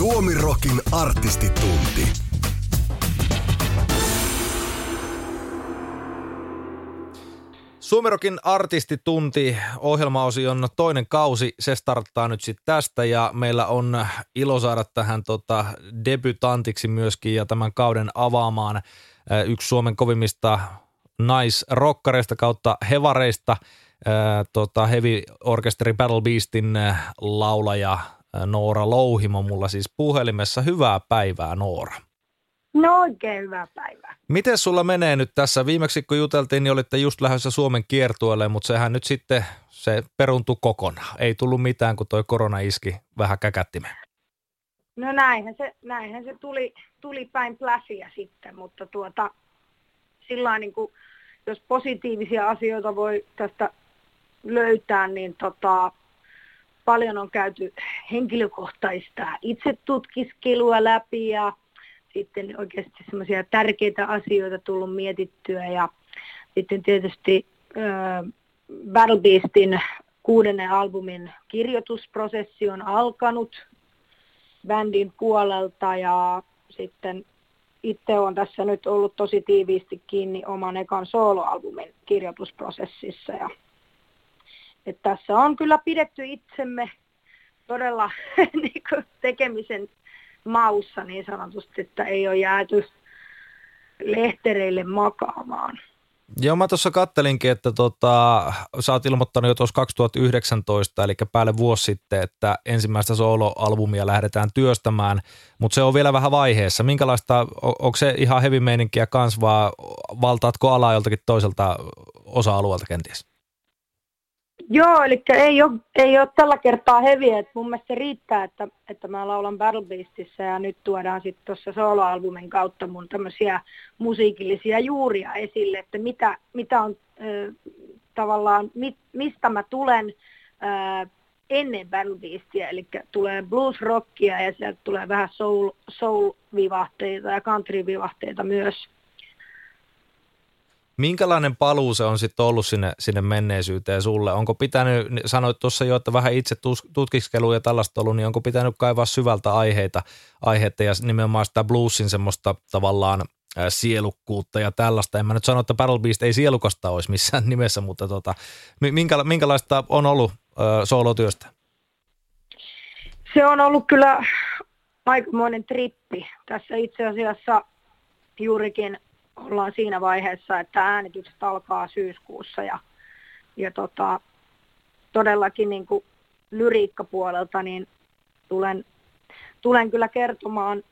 Suomirokin artistitunti. Suomerokin artistitunti ohjelmaosion toinen kausi, se starttaa nyt sitten tästä ja meillä on ilo saada tähän tota debutantiksi myöskin ja tämän kauden avaamaan yksi Suomen kovimmista naisrokkareista kautta hevareista, tota Heavy Orkesteri Battle Beastin laulaja Noora Louhimo mulla siis puhelimessa. Hyvää päivää Noora. No oikein hyvää päivää. Miten sulla menee nyt tässä? Viimeksi kun juteltiin, niin olitte just lähdössä Suomen kiertueelle, mutta sehän nyt sitten se peruntui kokonaan. Ei tullut mitään, kun toi korona iski vähän käkättimeen. No näinhän se, näinhän se tuli, tuli päin pläsiä sitten, mutta tuota, sillä niin kuin, jos positiivisia asioita voi tästä löytää, niin tota, paljon on käyty henkilökohtaista itse tutkiskelua läpi ja sitten oikeasti semmoisia tärkeitä asioita tullut mietittyä ja sitten tietysti äh, Battle Beastin kuudennen albumin kirjoitusprosessi on alkanut bändin puolelta ja sitten itse on tässä nyt ollut tosi tiiviisti kiinni oman ekan soloalbumin kirjoitusprosessissa. Ja, että tässä on kyllä pidetty itsemme todella niin tekemisen maussa niin sanotusti, että ei ole jääty lehtereille makaamaan. Joo, mä tuossa kattelinkin, että tota, sä oot ilmoittanut jo tuossa 2019, eli päälle vuosi sitten, että ensimmäistä soloalbumia lähdetään työstämään, mutta se on vielä vähän vaiheessa. Minkälaista, on, onko se ihan heavy meininkiä kans, vai valtaatko alaa joltakin toiselta osa-alueelta kenties? Joo, eli ei ole, ei ole tällä kertaa heviä, että mun mielestä se riittää, että, että mä laulan Battle Beastissä ja nyt tuodaan sitten tuossa soloalbumin kautta mun tämmöisiä musiikillisia juuria esille, että mitä, mitä on äh, tavallaan, mit, mistä mä tulen äh, ennen Battle Beastia, eli tulee blues rockia ja sieltä tulee vähän soul, soul-vivahteita ja country-vivahteita myös. Minkälainen paluu se on sitten ollut sinne, sinne menneisyyteen sulle? Onko pitänyt, sanoit tuossa jo, että vähän itse tutkiskelua ja tällaista ollut, niin onko pitänyt kaivaa syvältä aiheita, aiheita ja nimenomaan sitä bluesin semmoista tavallaan sielukkuutta ja tällaista. En mä nyt sano, että Battle Beast ei sielukasta olisi missään nimessä, mutta tota, minkä, minkälaista on ollut äh, soolotyöstä? Se on ollut kyllä aikamoinen trippi. Tässä itse asiassa juurikin ollaan siinä vaiheessa, että äänitykset alkaa syyskuussa ja, ja tota, todellakin niin kuin lyriikkapuolelta niin tulen, tulen kyllä kertomaan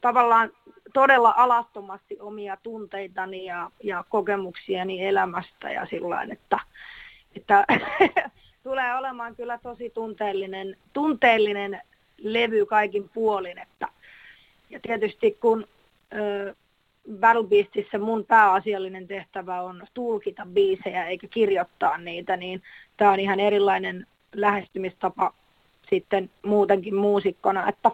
tavallaan todella alattomasti omia tunteitani ja, ja kokemuksiani elämästä ja sillä että, että tulee olemaan kyllä tosi tunteellinen, tunteellinen levy kaikin puolin. Että, ja tietysti kun ö, Battle Beastissä mun pääasiallinen tehtävä on tulkita biisejä eikä kirjoittaa niitä, niin tämä on ihan erilainen lähestymistapa sitten muutenkin muusikkona, että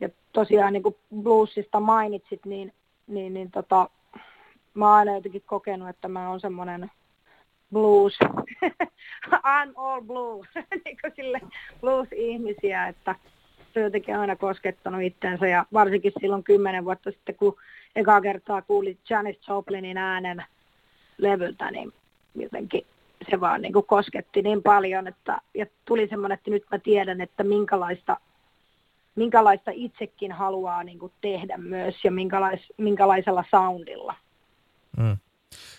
ja tosiaan niin kuin bluesista mainitsit, niin, niin, niin tota, mä oon aina jotenkin kokenut, että mä oon semmoinen blues, I'm all blues, niin kuin sille blues-ihmisiä, että se on jotenkin aina koskettanut itsensä ja varsinkin silloin kymmenen vuotta sitten, kun eka kertaa kuuli Janis Joplinin äänen levyltä, niin jotenkin se vaan niin kuin kosketti niin paljon, että ja tuli semmoinen, että nyt mä tiedän, että minkälaista, minkälaista itsekin haluaa niin kuin tehdä myös ja minkälais, minkälaisella soundilla. Mm.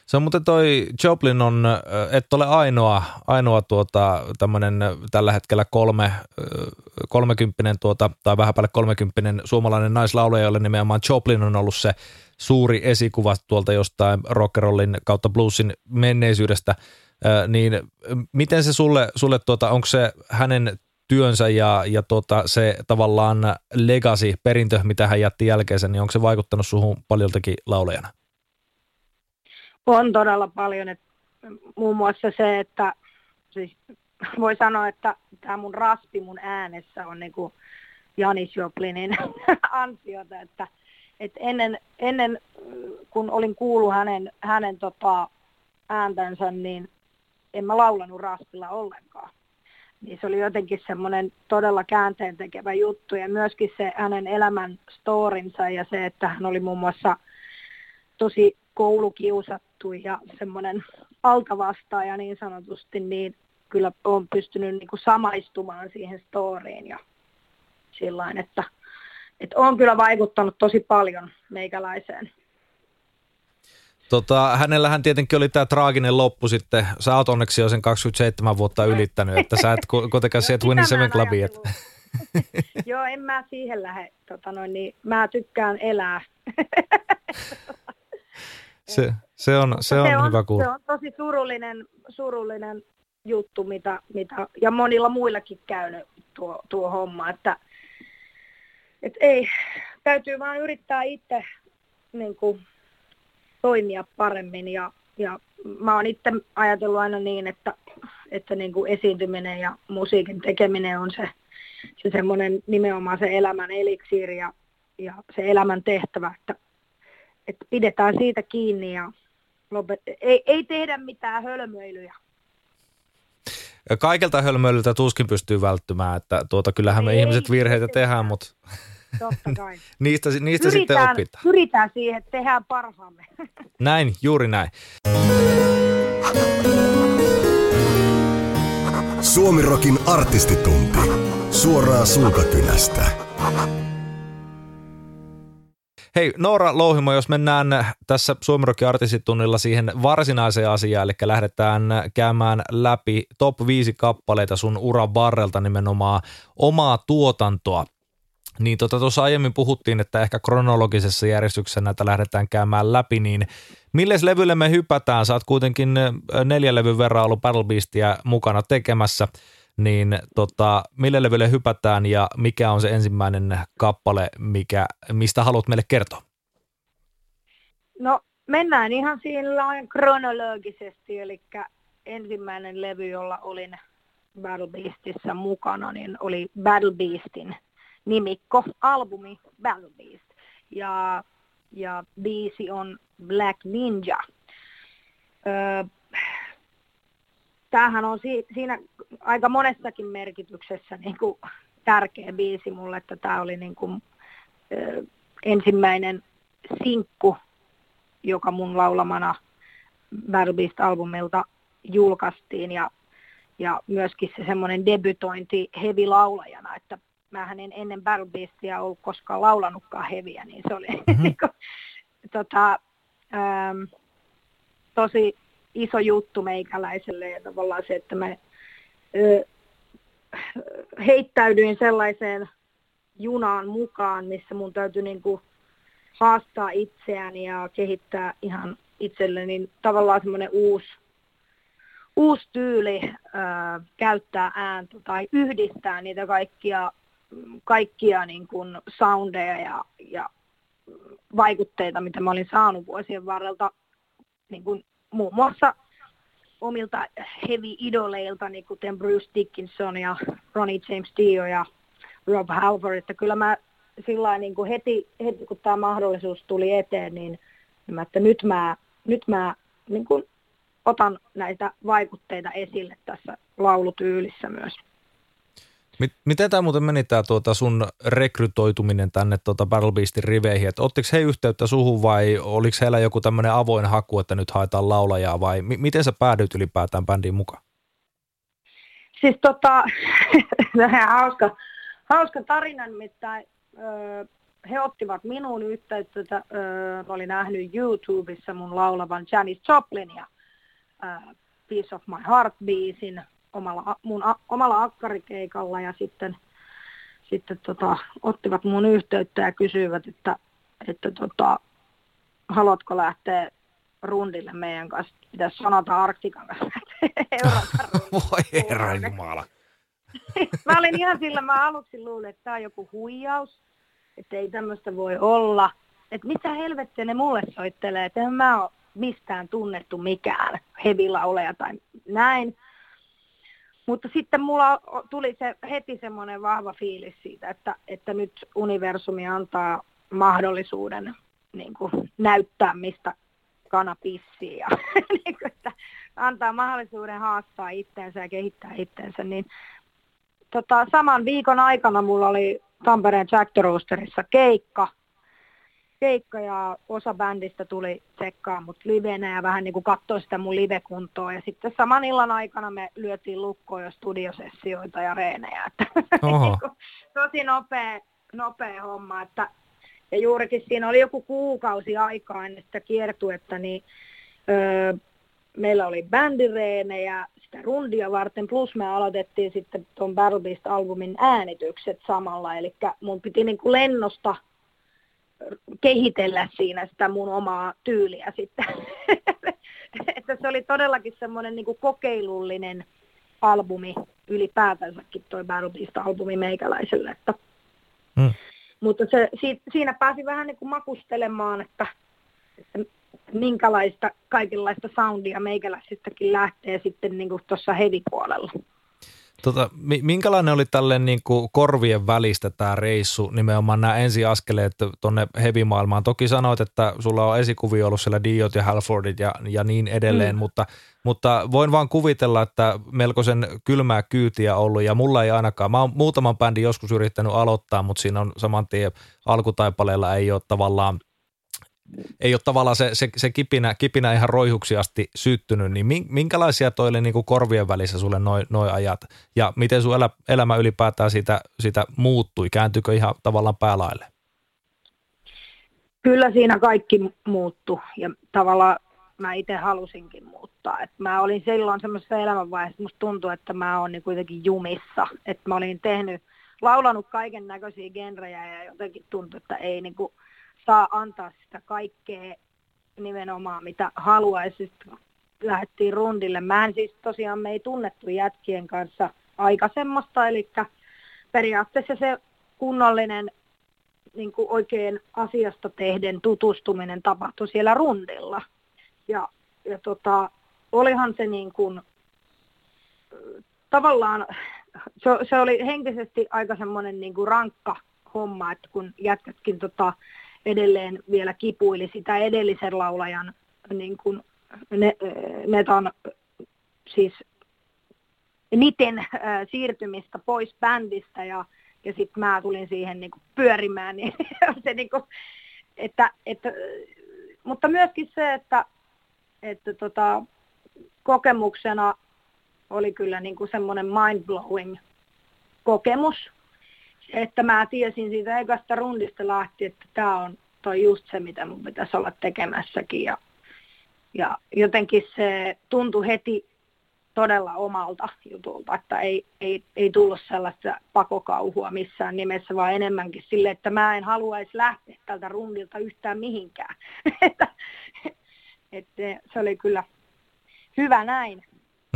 Se on muuten toi Joplin on, et ole ainoa, ainoa tuota, tämmöinen tällä hetkellä kolme, kolmekymppinen tuota, tai vähän päälle kolmekymppinen suomalainen naislaulaja, jolle nimenomaan Joplin on ollut se suuri esikuva tuolta jostain rockerollin kautta bluesin menneisyydestä, niin miten se sulle, sulle tuota, onko se hänen työnsä ja, ja tota, se tavallaan legacy, perintö, mitä hän jätti jälkeensä, niin onko se vaikuttanut suhun paljoltakin laulajana? On todella paljon. Et muun muassa se, että siis voi sanoa, että tämä mun raspi mun äänessä on niin kuin Janis Joplinin ansiota, että, että ennen, ennen, kun olin kuullut hänen, hänen tota, ääntänsä, niin en mä laulanut raspilla ollenkaan. Niin se oli jotenkin semmoinen todella käänteen tekevä juttu ja myöskin se hänen elämän storinsa ja se, että hän oli muun muassa tosi koulukiusattu ja semmoinen altavastaaja niin sanotusti, niin kyllä on pystynyt niin kuin samaistumaan siihen storiin ja sillain, että, että on kyllä vaikuttanut tosi paljon meikäläiseen. Tota, hänellähän tietenkin oli tämä traaginen loppu sitten. Sä oot onneksi jo sen 27 vuotta ylittänyt, että sä et kuitenkaan sieltä Winning Seven Clubia. Joo, en mä siihen lähde. Tota noin, niin mä tykkään elää. se, se on, se on, se on hyvä kuulla. Se on tosi surullinen, surullinen juttu, mitä, mitä, ja monilla muillakin käynyt tuo, tuo homma, että et ei, täytyy vaan yrittää itse niin kuin, toimia paremmin ja, ja mä oon itse ajatellut aina niin, että, että niin kuin esiintyminen ja musiikin tekeminen on se, se semmoinen nimenomaan se elämän eliksiiri ja, ja se elämän tehtävä, että, että pidetään siitä kiinni ja lopet, ei, ei tehdä mitään hölmöilyjä. Kaikelta hölmöilyltä tuskin pystyy välttymään, että tuota, kyllähän me ei, ihmiset virheitä tehdään, mutta Totta kai. niistä niistä sitten opitaan. Pyritään siihen, että tehdään parhaamme. näin, juuri näin. Suomirokin artistitunti. Suoraan suukakynästä. Hei Noora Louhimo, jos mennään tässä Suomirokin artistitunnilla siihen varsinaiseen asiaan, eli lähdetään käymään läpi top 5 kappaleita sun uran varrelta nimenomaan omaa tuotantoa. Niin tuossa tota, aiemmin puhuttiin, että ehkä kronologisessa järjestyksessä näitä lähdetään käymään läpi, niin milles levylle me hypätään? Sä oot kuitenkin neljän levyn verran ollut Battle Beastia mukana tekemässä, niin tota, mille levylle hypätään ja mikä on se ensimmäinen kappale, mikä, mistä haluat meille kertoa? No mennään ihan siinä kronologisesti, eli ensimmäinen levy, jolla olin Battle Beastissä mukana, niin oli Battle Beastin – nimikko, albumi Battle Beast. Ja, ja biisi on Black Ninja. Öö, tämähän on si- siinä aika monessakin merkityksessä niin kuin tärkeä biisi mulle, että tämä oli niin kuin, ö, ensimmäinen sinkku, joka mun laulamana Battle Beast-albumilta julkaistiin ja, ja myöskin se semmoinen debytointi heavy laulajana, että mä en ennen Battle Beastia ollut koskaan laulanutkaan heviä, niin se oli mm-hmm. tota, ähm, tosi iso juttu meikäläiselle ja tavallaan se, että mä ö, heittäydyin sellaiseen junaan mukaan, missä mun täytyy niin kuin haastaa itseäni ja kehittää ihan itselleni tavallaan semmoinen uusi, uusi tyyli ö, käyttää ääntä tai yhdistää niitä kaikkia kaikkia niin kuin soundeja ja, ja vaikutteita, mitä mä olin saanut vuosien varrelta, niin kuin muun muassa omilta heavy-idoleilta, niin kuten Bruce Dickinson ja Ronnie James Dio ja Rob Halford, että kyllä mä sillä niin kuin heti, heti, kun tämä mahdollisuus tuli eteen, niin mä, että nyt mä, nyt mä niin kuin otan näitä vaikutteita esille tässä laulutyylissä myös. Miten tämä muuten meni tämä tuota sun rekrytoituminen tänne tuota Battle Beastin riveihin? Et ottiko he yhteyttä suhun vai oliko heillä joku tämmöinen avoin haku, että nyt haetaan laulajaa vai m- miten sä päädyit ylipäätään bändiin mukaan? Siis tota, hauska, hauska tarina nimittäin. Öö, he ottivat minuun yhteyttä, öö, olin nähnyt YouTubessa mun laulavan Janis Joplinia öö, Piece of My Heart-biisin omalla, mun omalla akkarikeikalla ja sitten, sitten tota, ottivat mun yhteyttä ja kysyivät, että, että tota, haluatko lähteä rundille meidän kanssa. Pitäisi sanota Arktikan kanssa. Voi herra jumala. mä olin ihan sillä, mä aluksi luulin, että tämä on joku huijaus, että ei tämmöistä voi olla. Että mitä helvettiä ne mulle soittelee, että en mä ole mistään tunnettu mikään hevilauleja tai näin. Mutta sitten mulla tuli se heti semmoinen vahva fiilis siitä, että, että nyt universumi antaa mahdollisuuden niin kuin, näyttää, mistä kana pissii ja niin kuin, että antaa mahdollisuuden haastaa itteensä ja kehittää itteensä. Niin, tota, saman viikon aikana mulla oli Tampereen Jack the Roosterissa keikka, keikka ja osa bändistä tuli tsekkaa mut livenä ja vähän niin kuin katsoi sitä mun livekuntoa. Ja sitten saman illan aikana me lyötiin lukkoon jo studiosessioita ja reenejä. Että Oho. tosi nopea, nopea homma. Että, ja juurikin siinä oli joku kuukausi aikaa ennen sitä kiertuetta, niin öö, meillä oli bändireenejä sitä rundia varten, plus me aloitettiin sitten tuon Battle Beast-albumin äänitykset samalla, eli mun piti niin kuin lennosta kehitellä siinä sitä mun omaa tyyliä sitten. että se oli todellakin semmoinen niin kokeilullinen albumi ylipäätänsäkin toi Battle Beast-albumi meikäläiselle. Että, hmm. Mutta se, si, siinä pääsi vähän niin kuin makustelemaan, että, että minkälaista kaikenlaista soundia meikäläisistäkin lähtee sitten niin tuossa heavy-puolella. Tota, minkälainen oli tälle niin kuin korvien välistä tämä reissu, nimenomaan nämä ensiaskeleet tuonne heavy-maailmaan? Toki sanoit, että sulla on esikuvia ollut siellä Diot ja Halfordit ja, ja niin edelleen, mm. mutta, mutta voin vaan kuvitella, että melkoisen kylmää kyytiä ollut ja mulla ei ainakaan. Mä oon muutaman bändin joskus yrittänyt aloittaa, mutta siinä on saman tien alkutaipaleella ei ole tavallaan ei ole tavallaan se, se, se kipinä, kipinä ihan roihuksi asti syttynyt, niin minkälaisia toille niin kuin korvien välissä sulle noin noi ajat ja miten sun elä, elämä ylipäätään siitä, siitä muuttui? Kääntyykö ihan tavallaan päälaille? Kyllä siinä kaikki muuttu ja tavallaan mä itse halusinkin muuttaa. Et mä olin silloin semmoisessa elämänvaiheessa, että musta tuntui, että mä oon niin kuitenkin jumissa. Että mä olin tehnyt, laulanut kaiken näköisiä genrejä ja jotenkin tuntui, että ei niin kuin – saa antaa sitä kaikkea nimenomaan, mitä haluaisi. Lähdettiin rundille. Mä en siis tosiaan, me ei tunnettu jätkien kanssa aikaisemmasta, eli periaatteessa se kunnollinen niin kuin oikein asiasta tehden tutustuminen tapahtui siellä rundilla. Ja, ja tota, olihan se niin kuin, tavallaan, se, se oli henkisesti aika semmoinen niin kuin rankka homma, että kun jätkätkin tota, edelleen vielä kipuili sitä edellisen laulajan niin kuin ne, netan siis Niten äh, siirtymistä pois bändistä ja, ja sitten mä tulin siihen niin kuin pyörimään. Niin se, niin kuin, että, että, mutta myöskin se, että, että tota, kokemuksena oli kyllä niin kuin semmoinen mind-blowing kokemus, että mä tiesin siitä ekasta rundista lähti, että tämä on toi just se, mitä mun pitäisi olla tekemässäkin. Ja, ja jotenkin se tuntui heti todella omalta jutulta, että ei, ei, ei tullut sellaista pakokauhua missään nimessä, vaan enemmänkin sille, että mä en haluaisi lähteä tältä rundilta yhtään mihinkään. että, että se oli kyllä hyvä näin.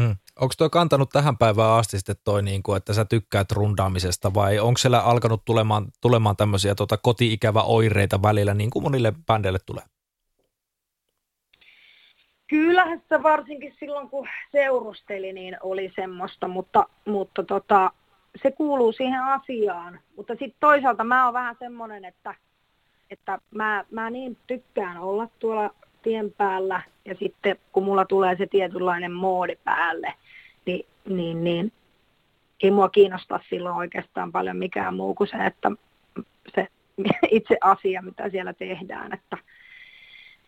Hmm. Onko tuo kantanut tähän päivään asti sitten toi, niin kuin, että sä tykkäät rundaamisesta vai onko siellä alkanut tulemaan, tulemaan tämmöisiä tota, koti-ikävä oireita välillä niin kuin monille bändeille tulee? Kyllähän se varsinkin silloin kun seurusteli, niin oli semmoista, mutta, mutta tota, se kuuluu siihen asiaan. Mutta sitten toisaalta mä oon vähän semmoinen, että, että mä, mä niin tykkään olla tuolla tien päällä ja sitten kun mulla tulee se tietynlainen moodi päälle, niin, niin, niin ei mua kiinnosta silloin oikeastaan paljon mikään muu kuin se, että se itse asia, mitä siellä tehdään. Että,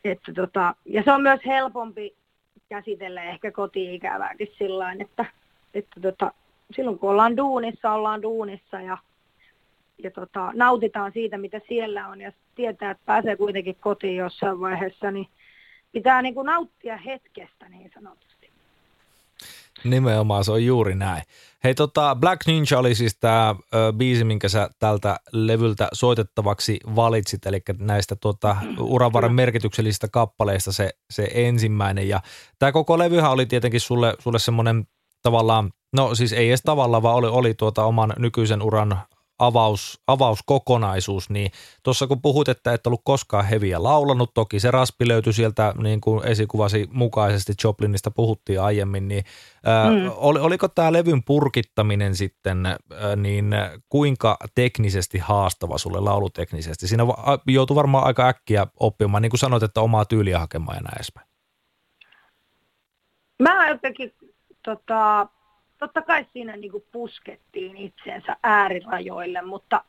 että tota, ja se on myös helpompi käsitellä ehkä koti-ikävääkin sillä että, että tota, silloin kun ollaan duunissa, ollaan duunissa ja, ja tota, nautitaan siitä, mitä siellä on ja tietää, että pääsee kuitenkin kotiin jossain vaiheessa, niin pitää niin kuin nauttia hetkestä niin sanotusti. Nimenomaan, se on juuri näin. Hei tota, Black Ninja oli siis tämä biisi, minkä sä tältä levyltä soitettavaksi valitsit, eli näistä tota, uravarren merkityksellisistä kappaleista se, se ensimmäinen. Ja tämä koko levyhän oli tietenkin sulle, sulle semmoinen tavallaan No siis ei edes tavallaan, vaan oli, oli tuota oman nykyisen uran avaus, avauskokonaisuus, niin tuossa kun puhut, että et ollut koskaan heviä laulanut, toki se raspi löytyi sieltä niin kuin esikuvasi mukaisesti, Joplinista puhuttiin aiemmin, niin ää, mm. oli, oliko tämä levyn purkittaminen sitten ää, niin kuinka teknisesti haastava sulle lauluteknisesti? Siinä joutui varmaan aika äkkiä oppimaan, niin kuin sanoit, että omaa tyyliä hakemaan ja näin edespäin. Mä jotenkin tota, totta kai siinä niin kuin puskettiin itseensä äärirajoille, mutta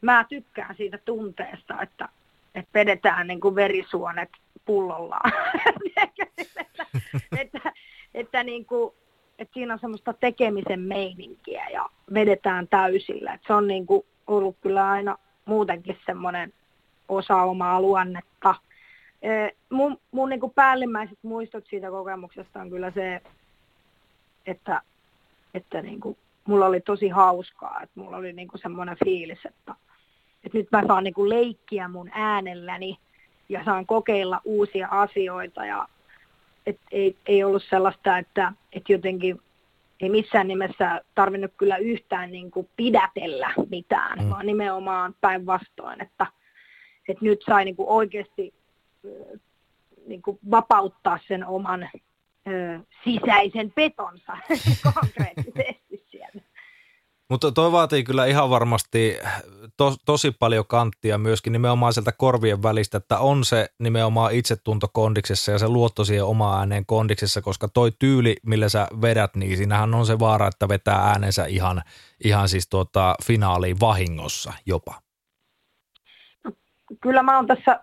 mä tykkään siitä tunteesta, että, että vedetään niin kuin verisuonet pullollaan. että, että, että, niin kuin, että siinä on semmoista tekemisen meininkiä ja vedetään täysillä. Että se on niin kuin ollut kyllä aina muutenkin semmoinen osa omaa luonnetta. Mun, mun niin kuin päällimmäiset muistot siitä kokemuksesta on kyllä se, että että niin kuin, mulla oli tosi hauskaa, että mulla oli niin kuin semmoinen fiilis, että, että nyt mä saan niin kuin leikkiä mun äänelläni ja saan kokeilla uusia asioita ja et ei, ei ollut sellaista, että, että jotenkin ei missään nimessä tarvinnut kyllä yhtään niin kuin pidätellä mitään, mm. vaan nimenomaan päinvastoin, että, että nyt sai niin kuin oikeasti niin kuin vapauttaa sen oman ö, sisäisen petonsa konkreettisesti siellä. Mutta toi vaatii kyllä ihan varmasti to, tosi paljon kanttia myöskin nimenomaan sieltä korvien välistä, että on se nimenomaan itsetunto kondiksessa ja se luotto siihen omaan ääneen kondiksessa, koska toi tyyli, millä sä vedät, niin siinähän on se vaara, että vetää äänensä ihan, ihan siis tuota finaaliin vahingossa jopa. Kyllä mä oon tässä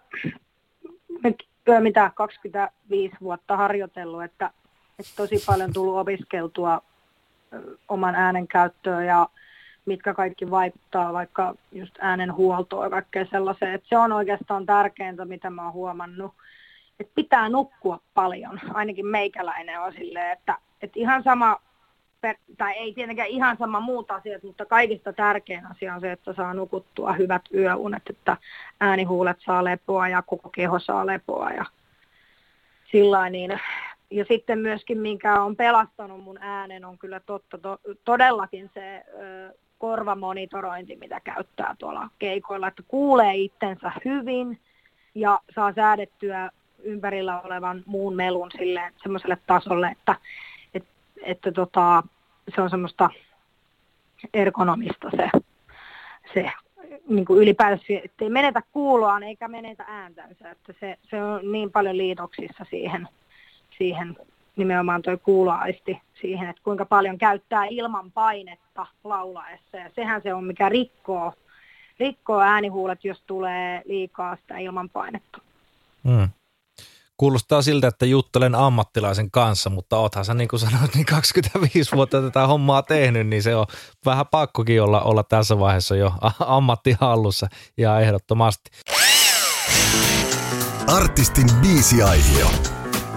nyt mitä 25 vuotta harjoitellut, että, että tosi paljon tullut opiskeltua oman äänen käyttöön ja mitkä kaikki vaikuttaa vaikka just äänen huoltoon ja kaikkea sellaiseen. Että se on oikeastaan tärkeintä, mitä mä oon huomannut. Että pitää nukkua paljon. Ainakin meikäläinen on silleen, että, että ihan sama, tai ei tietenkään ihan sama muut asiat, mutta kaikista tärkein asia on se, että saa nukuttua hyvät yöunet, että äänihuulet saa lepoa ja koko keho saa lepoa ja sillä niin. Ja sitten myöskin, minkä on pelastanut mun äänen, on kyllä totta, to, todellakin se ö, korvamonitorointi, mitä käyttää tuolla keikoilla, että kuulee itsensä hyvin ja saa säädettyä ympärillä olevan muun melun sille semmoiselle tasolle, että, et, että tota, se on semmoista ergonomista se, se niin kuin että ei menetä kuuloaan eikä menetä ääntänsä, että se, se on niin paljon liitoksissa siihen, siihen nimenomaan tuo kuuloaisti siihen, että kuinka paljon käyttää ilman painetta laulaessa. Ja sehän se on, mikä rikkoo, rikkoo äänihuulet, jos tulee liikaa sitä ilman painetta. Hmm. Kuulostaa siltä, että juttelen ammattilaisen kanssa, mutta oothan sä niin kuin sanoit, niin 25 vuotta tätä hommaa tehnyt, niin se on vähän pakkokin olla, olla tässä vaiheessa jo ammattihallussa ja ehdottomasti. Artistin biisiaihio.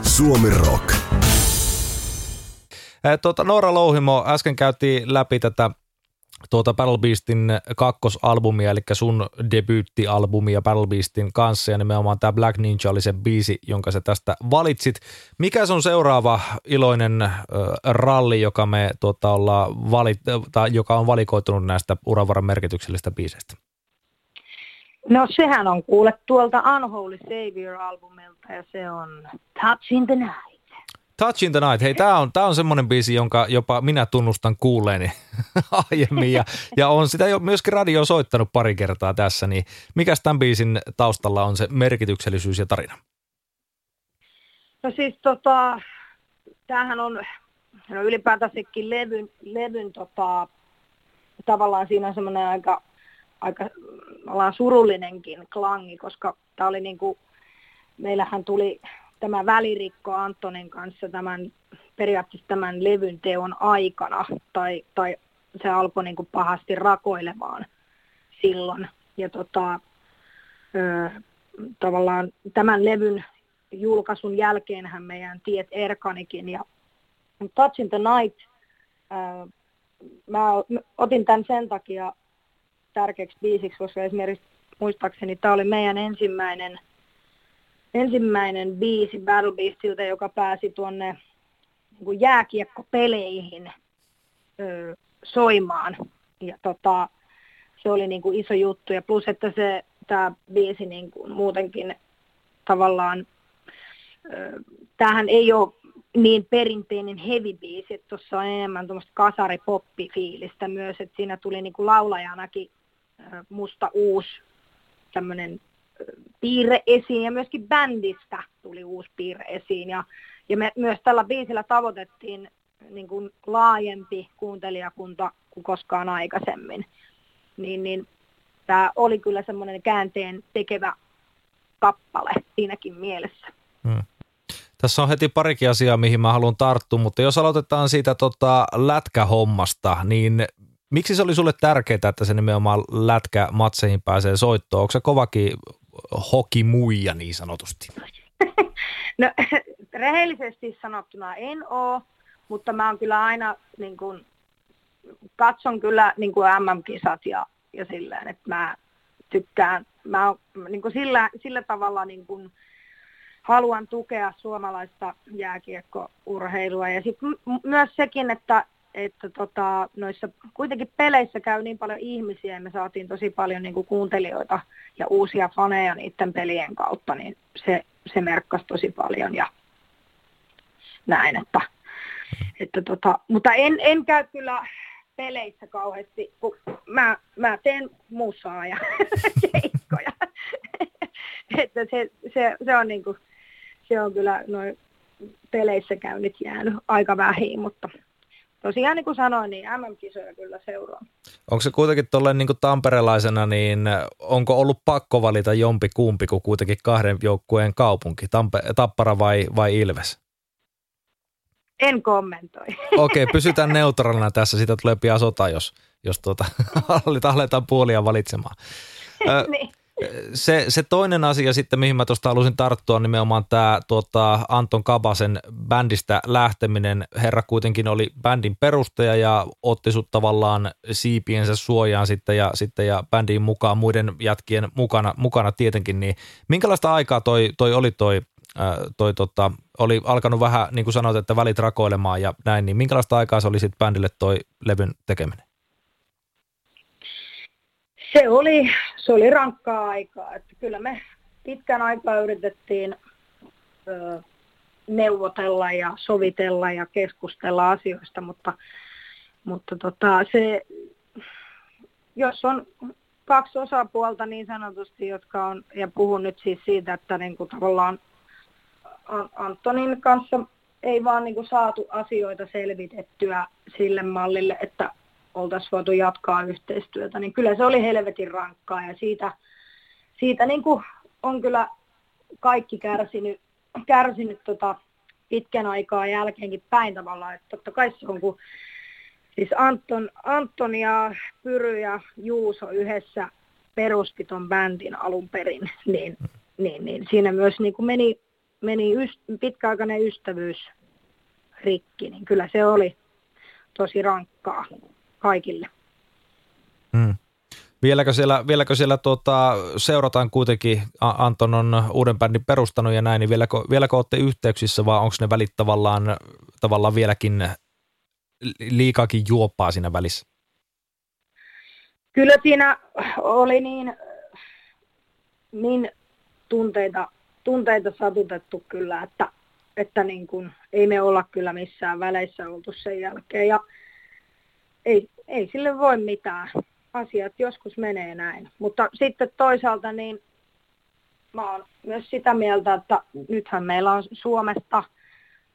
Suomi Rock. Tuota, Noora Louhimo, äsken käytiin läpi tätä tuota Battle Beastin kakkosalbumia, eli sun debyyttialbumia Battle Beastin kanssa, ja nimenomaan tämä Black Ninja oli se biisi, jonka sä tästä valitsit. Mikä on seuraava iloinen äh, ralli, joka, me, tuota, ollaan valit, tai joka on valikoitunut näistä uravaran merkityksellisistä biiseistä? No sehän on kuule tuolta Unholy Savior-albumilta ja se on Touch in the Night. Touch in the Night. Hei, tämä on, tää on semmoinen biisi, jonka jopa minä tunnustan kuulleeni aiemmin ja, ja on sitä jo myöskin radio soittanut pari kertaa tässä, niin mikä tämän biisin taustalla on se merkityksellisyys ja tarina? No siis tota, tämähän on, no ylipäätänsäkin levyn, levyn tota, tavallaan siinä on semmoinen aika aika surullinenkin klangi, koska tämä oli niin kuin, meillähän tuli tämä välirikko Antonin kanssa tämän, periaatteessa tämän levyn teon aikana, tai, tai se alkoi niin kuin pahasti rakoilemaan silloin. Ja tota, ö, tavallaan tämän levyn julkaisun jälkeenhän meidän tiet erkanikin. Ja Touch in the Night, ö, mä otin tämän sen takia tärkeäksi biisiksi, koska esimerkiksi muistaakseni tämä oli meidän ensimmäinen, ensimmäinen biisi Battle Beastilta, joka pääsi tuonne niin jääkiekkopeleihin. ö, soimaan. Ja tota, se oli niin kuin iso juttu. Ja plus, että se, tämä biisi niin kuin muutenkin tavallaan, ö, tämähän ei ole niin perinteinen heavy-biisi, että tuossa on enemmän tuommoista kasaripoppifiilistä myös, että siinä tuli niin kuin laulajanakin ö, musta uusi tämmöinen piirre esiin ja myöskin bändistä tuli uusi piirre esiin ja, ja me myös tällä biisillä tavoitettiin niin kuin laajempi kuuntelijakunta kuin koskaan aikaisemmin. Niin, niin tämä oli kyllä semmoinen käänteen tekevä kappale siinäkin mielessä. Hmm. Tässä on heti parikin asiaa, mihin mä haluan tarttua, mutta jos aloitetaan siitä tota lätkähommasta, niin miksi se oli sulle tärkeää, että se nimenomaan lätkä matseihin pääsee soittoon? Onko se kovakin hokimuija niin sanotusti? no rehellisesti sanottuna en ole, mutta mä oon kyllä aina niin kun, katson kyllä niin kuin MM-kisat ja, ja silleen, että mä tykkään, mä oon, niin kuin sillä, sillä tavalla niin kuin, haluan tukea suomalaista jääkiekkourheilua. Ja sitten m- myös sekin, että, että tota, noissa kuitenkin peleissä käy niin paljon ihmisiä ja me saatiin tosi paljon niin kuin kuuntelijoita ja uusia faneja niiden pelien kautta, niin se, se merkkasi tosi paljon ja näin, että, että tota, mutta en, en käy kyllä peleissä kauheasti, kun mä, mä teen musaa ja keikkoja. että se, se, se, on niinku, se on kyllä noin peleissä käynyt jäänyt aika vähin, mutta tosiaan niin kuin sanoin, niin MM-kisoja kyllä seuraa. Onko se kuitenkin tuolle niin tamperelaisena, niin onko ollut pakko valita jompi kumpi kuin kuitenkin kahden joukkueen kaupunki, Tampe- Tappara vai, vai Ilves? En kommentoi. Okei, okay, pysytään neutraalina tässä, siitä tulee pian sota, jos, jos tuota, aletaan puolia valitsemaan. niin se, se toinen asia sitten, mihin mä tuosta halusin tarttua, on nimenomaan tämä tuota, Anton Kabasen bändistä lähteminen. Herra kuitenkin oli bändin perustaja ja otti sut tavallaan siipiensä suojaan sitten ja, sitten ja bändiin mukaan muiden jätkien mukana, mukana tietenkin. Niin minkälaista aikaa toi, toi oli toi, ää, toi tota, oli alkanut vähän, niin kuin sanoit, että välit rakoilemaan ja näin, niin minkälaista aikaa se oli sitten bändille toi levyn tekeminen? Se oli, se oli rankkaa aikaa. Että kyllä me pitkän aikaa yritettiin ö, neuvotella ja sovitella ja keskustella asioista, mutta, mutta tota, se, jos on kaksi osapuolta niin sanotusti, jotka on, ja puhun nyt siis siitä, että niin kuin tavallaan Antonin kanssa ei vaan niin kuin saatu asioita selvitettyä sille mallille, että oltaisiin voitu jatkaa yhteistyötä, niin kyllä se oli helvetin rankkaa ja siitä, siitä niin kuin on kyllä kaikki kärsinyt, kärsinyt tota pitkän aikaa jälkeenkin päin tavallaan, että totta kai se on, kun siis Anton, Anton ja Pyry ja Juuso yhdessä perusti ton bändin alun perin, niin, niin, niin siinä myös niin kuin meni, meni yst, pitkäaikainen ystävyys rikki, niin kyllä se oli tosi rankkaa kaikille. Hmm. Vieläkö siellä, vieläkö siellä tuota, seurataan kuitenkin, Anton on uuden bändin perustanut ja näin, niin vieläkö, vieläkö olette yhteyksissä vai onko ne välit tavallaan, tavallaan vieläkin liikakin juoppaa siinä välissä? Kyllä siinä oli niin, niin tunteita, tunteita satutettu kyllä, että, että niin kuin, ei me olla kyllä missään väleissä oltu sen jälkeen. Ja ei, ei sille voi mitään. Asiat joskus menee näin. Mutta sitten toisaalta niin mä oon myös sitä mieltä, että nythän meillä on Suomesta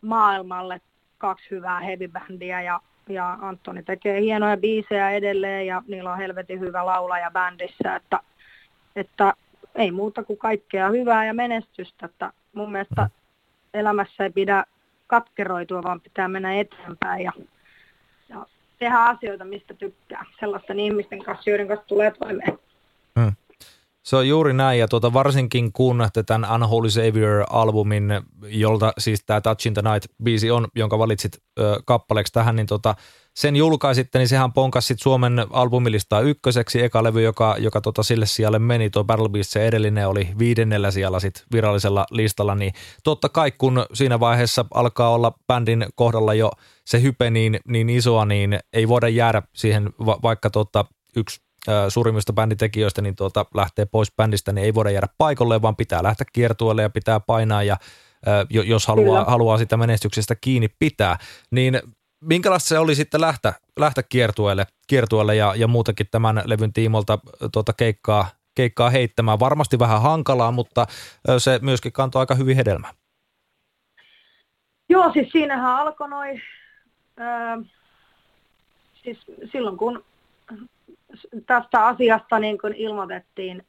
maailmalle kaksi hyvää heavy-bändiä ja, ja Antoni tekee hienoja biisejä edelleen ja niillä on helvetin hyvä laulaja bändissä, että, että ei muuta kuin kaikkea hyvää ja menestystä, että mun mielestä elämässä ei pidä katkeroitua, vaan pitää mennä eteenpäin ja, ja tehdä asioita, mistä tykkää. Sellaisten ihmisten kanssa, joiden kanssa tulee toimeen. Hmm. Se on juuri näin, ja tuota, varsinkin kun tämän Unholy Savior-albumin, jolta siis tämä Touch in the Night-biisi on, jonka valitsit ö, kappaleeksi tähän, niin tota, sen julkaisitte, niin sehän ponkasi sit Suomen albumilistaa ykköseksi, eka levy, joka, joka tota sille sijalle meni, tuo Battle Beast, se edellinen oli viidennellä siellä sit virallisella listalla, niin totta kai kun siinä vaiheessa alkaa olla bändin kohdalla jo se hype niin, niin isoa, niin ei voida jäädä siihen, va- vaikka tota, yksi suurimmista bänditekijöistä niin tuota, lähtee pois bändistä, niin ei voida jäädä paikalle, vaan pitää lähteä kiertueelle ja pitää painaa ja jos haluaa, haluaa sitä menestyksestä kiinni pitää. Niin minkälaista se oli sitten lähteä, lähteä kiertueelle, kiertueelle ja, ja muutenkin tämän levyn tiimolta tuota keikkaa, keikkaa heittämään? Varmasti vähän hankalaa, mutta se myöskin kantoi aika hyvin hedelmää. Joo, siis siinähän alkoi noin, siis silloin kun tästä asiasta niin kun ilmoitettiin,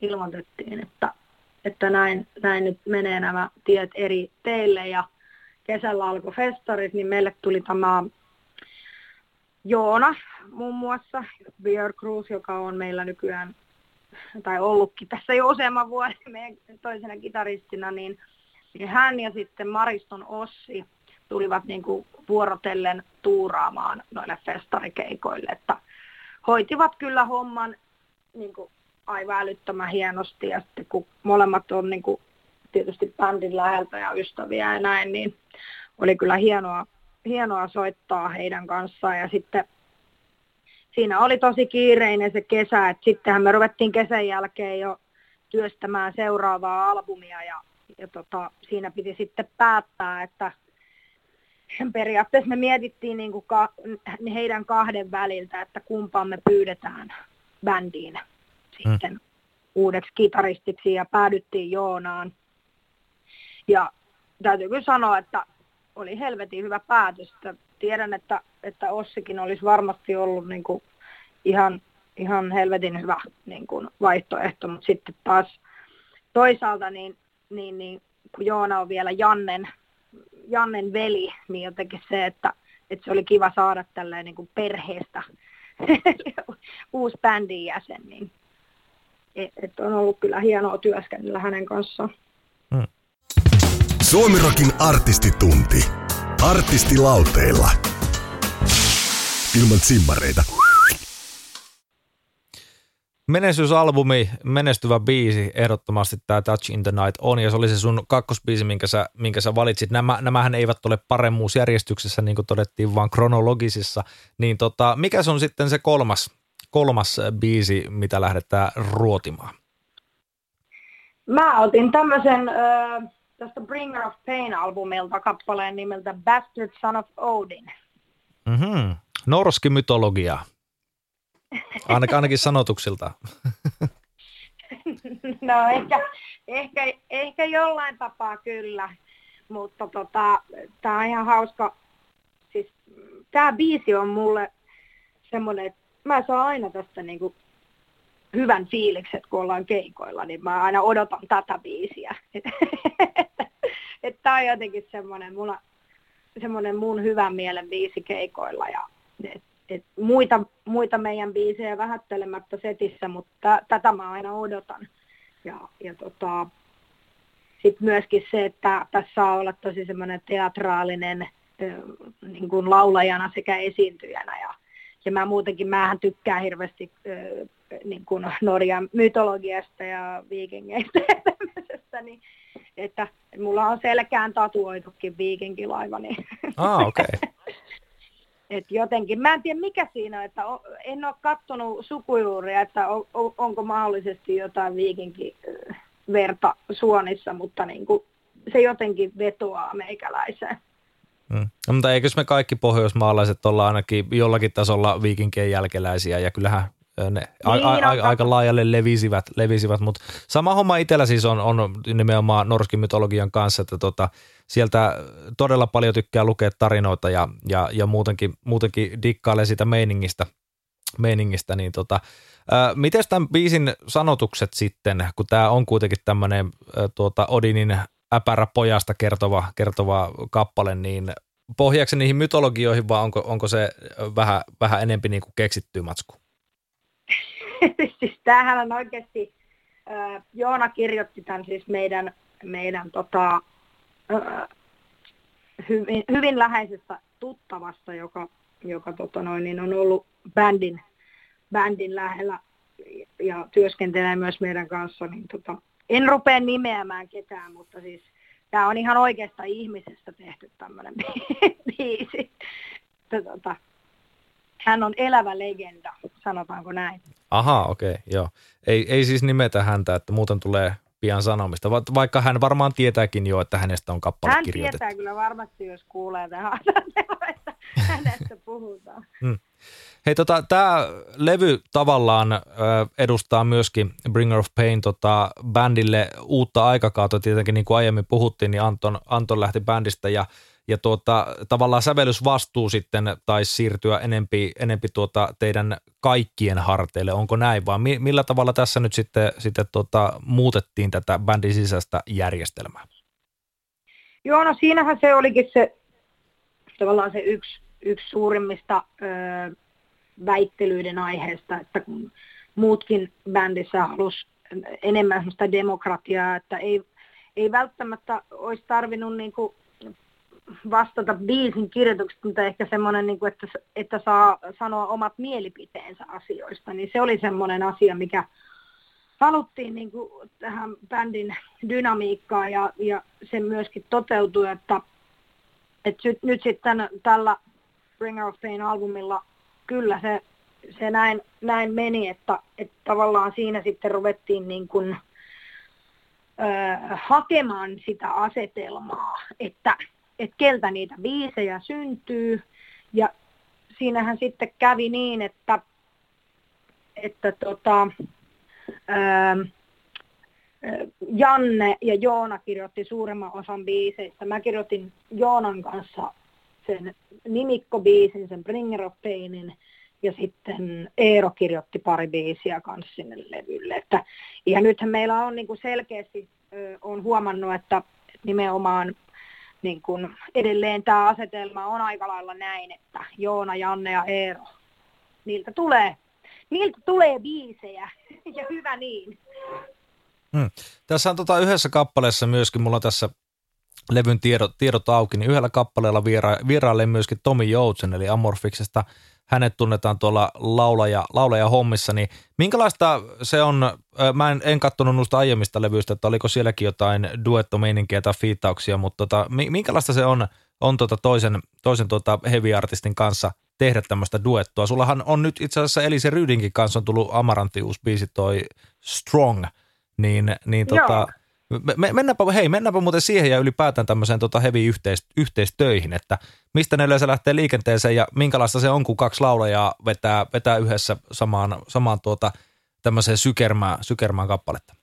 ilmoitettiin että, että näin, näin nyt menee nämä tiet eri teille ja kesällä alkoi festarit, niin meille tuli tämä Joona muun muassa, Beer Cruise, joka on meillä nykyään, tai ollutkin tässä jo useamman vuoden meidän toisena kitaristina, niin, niin hän ja sitten Mariston Ossi tulivat niin kuin vuorotellen tuuraamaan noille festarikeikoille, että hoitivat kyllä homman niin kuin aivan älyttömän hienosti ja sitten kun molemmat on niin kuin tietysti bändin läheltä ja ystäviä ja näin, niin oli kyllä hienoa, hienoa soittaa heidän kanssaan ja sitten siinä oli tosi kiireinen se kesä, että sittenhän me ruvettiin kesän jälkeen jo työstämään seuraavaa albumia ja, ja tota, siinä piti sitten päättää, että periaatteessa me mietittiin niin kuin ka, heidän kahden väliltä, että kumpaan me pyydetään bändiin sitten hmm. uudeksi kitaristiksi ja päädyttiin Joonaan. Ja täytyy kyllä sanoa, että oli helvetin hyvä päätös. Että tiedän, että, että Ossikin olisi varmasti ollut niin kuin ihan, ihan helvetin hyvä niin kuin vaihtoehto, mutta sitten taas toisaalta niin, niin, niin kun Joona on vielä Jannen, Jannen veli, niin jotenkin se, että, että se oli kiva saada tälleen niin kuin perheestä uusi bändin jäsen, niin et, et on ollut kyllä hienoa työskennellä hänen kanssaan. Hmm. Suomirokin artistitunti. Artistilauteilla. Ilman simmareita. Menestysalbumi, menestyvä biisi, ehdottomasti tämä Touch in the Night on, ja se oli se sun kakkosbiisi, minkä sä, minkä sä valitsit. Nämä, nämähän eivät ole paremmuusjärjestyksessä, niin kuin todettiin, vaan kronologisissa. Niin tota, mikä se on sitten se kolmas, kolmas biisi, mitä lähdetään ruotimaan? Mä otin tämmöisen äh, tästä Bringer of Pain-albumilta kappaleen nimeltä Bastard Son of Odin. Mm-hmm. Norski mytologia. Ainakin, ainakin sanotuksilta. no ehkä, ehkä, ehkä jollain tapaa kyllä, mutta tota, tämä on ihan hauska. Siis, tämä biisi on mulle semmoinen, että mä saan aina tästä niinku hyvän fiilikset, kun ollaan keikoilla, niin mä aina odotan tätä biisiä. että on jotenkin semmoinen, mulla, semmoinen mun hyvän mielen biisi keikoilla ja et, et muita, muita meidän biisejä vähättelemättä setissä, mutta tätä mä aina odotan. Ja, ja tota, sitten myöskin se, että tässä saa olla tosi semmoinen teatraalinen niin kuin laulajana sekä esiintyjänä. Ja, ja mä muutenkin, mähän tykkään hirveästi niin kuin Norjan mytologiasta ja viikingeistä ja tämmöisestä, niin että mulla on selkään tatuoitukin viikinkilaiva. Niin ah, okei. Okay. Et jotenkin, mä en tiedä mikä siinä, että en ole katsonut sukujuuria, että on, onko mahdollisesti jotain viikinkiverta suonissa, mutta niin kuin, se jotenkin vetoaa meikäläiseen. Hmm. No, mutta eikös me kaikki pohjoismaalaiset olla ainakin jollakin tasolla viikinkien jälkeläisiä ja kyllähän ne niin, a, a, a, aika laajalle levisivät, levisivät mutta sama homma itsellä siis on, on nimenomaan norskin mytologian kanssa, että tota, sieltä todella paljon tykkää lukea tarinoita ja, ja, ja muutenkin, muutenkin dikkailee sitä meiningistä, meiningistä niin tota, miten tämän biisin sanotukset sitten, kun tämä on kuitenkin tämmöinen tuota, Odinin äpärä pojasta kertova, kertova kappale, niin pohjaako niihin mytologioihin vai onko, onko se vähän, vähän enempi niin keksittyä matsku? siis tämähän on oikeasti, äh, Joona kirjoitti tämän siis meidän, meidän tota, hyvin, hyvin läheisestä tuttavasta, joka joka tota noin, niin on ollut bändin, bändin lähellä ja työskentelee myös meidän kanssa, niin tota, en rupea nimeämään ketään, mutta siis tämä on ihan oikeasta ihmisestä tehty tämmöinen biisi. Tota, hän on elävä legenda, sanotaanko näin. Aha, okei, okay, joo. Ei, ei siis nimetä häntä, että muuten tulee pian sanomista, Va- vaikka hän varmaan tietääkin jo, että hänestä on kappale hän kirjoitettu. Hän tietää kyllä varmasti, jos kuulee tähän, että hänestä puhutaan. Hmm. Hei, tota, tämä levy tavallaan ö, edustaa myöskin Bringer of Pain tota, bändille uutta aikakautta. Tietenkin niin kuin aiemmin puhuttiin, niin Anton, Anton lähti bändistä ja, ja tuota, tavallaan sävellysvastuu sitten taisi siirtyä enempi, enempi tuota teidän kaikkien harteille. Onko näin vai mi, millä tavalla tässä nyt sitten, sitten tuota, muutettiin tätä bändin sisäistä järjestelmää? Joo, no siinähän se olikin se tavallaan se yksi, yksi suurimmista ö, väittelyiden aiheesta, että kun muutkin bändissä halusi enemmän sitä demokratiaa, että ei, ei välttämättä olisi tarvinnut niin kuin vastata biisin kirjoituksesta, mutta ehkä semmoinen, niin kuin, että, että saa sanoa omat mielipiteensä asioista, niin se oli semmoinen asia, mikä haluttiin niin kuin tähän bändin dynamiikkaan ja, ja se myöskin toteutui, että, että nyt sitten tällä Bringer of Pain albumilla kyllä se, se näin, näin meni, että, että tavallaan siinä sitten ruvettiin niin kuin, ö, hakemaan sitä asetelmaa, että, että keltä niitä biisejä syntyy. Ja siinähän sitten kävi niin, että, että tota, ö, Janne ja Joona kirjoitti suuremman osan biiseistä. Mä kirjoitin Joonan kanssa sen nimikkobiisin, sen Bringer of Painin, ja sitten Eero kirjoitti pari biisiä kanssa sinne levylle. Että, ja nythän meillä on niin kuin selkeästi, on huomannut, että nimenomaan niin kuin edelleen tämä asetelma on aika lailla näin, että Joona, Janne ja Eero, niiltä tulee, niiltä tulee biisejä, ja hyvä niin. Hmm. Tässä on tota yhdessä kappaleessa myöskin, mulla on tässä levyn tiedot, tiedot auki, niin yhdellä kappaleella viera, vierailee myöskin Tomi Joutsen, eli Amorfiksesta. Hänet tunnetaan tuolla laulaja, laulaja hommissa, niin minkälaista se on, mä en, en katsonut noista aiemmista levyistä, että oliko sielläkin jotain duettomeininkiä tai fiittauksia, mutta tota, minkälaista se on, on tota toisen, toisen tota heavy-artistin kanssa tehdä tämmöistä duettoa. Sullahan on nyt itse asiassa Elise Rydinkin kanssa on tullut Amarantti uusi biisi toi Strong, niin, niin tota, me, mennäänpä, hei, mennäänpä muuten siihen ja ylipäätään tämmöiseen tota heavy yhteis, yhteistöihin, että mistä ne yleensä lähtee liikenteeseen ja minkälaista se on, kun kaksi laulajaa vetää, vetää yhdessä samaan, samaan tuota, tämmöiseen sykermään, sykermään kappaletta?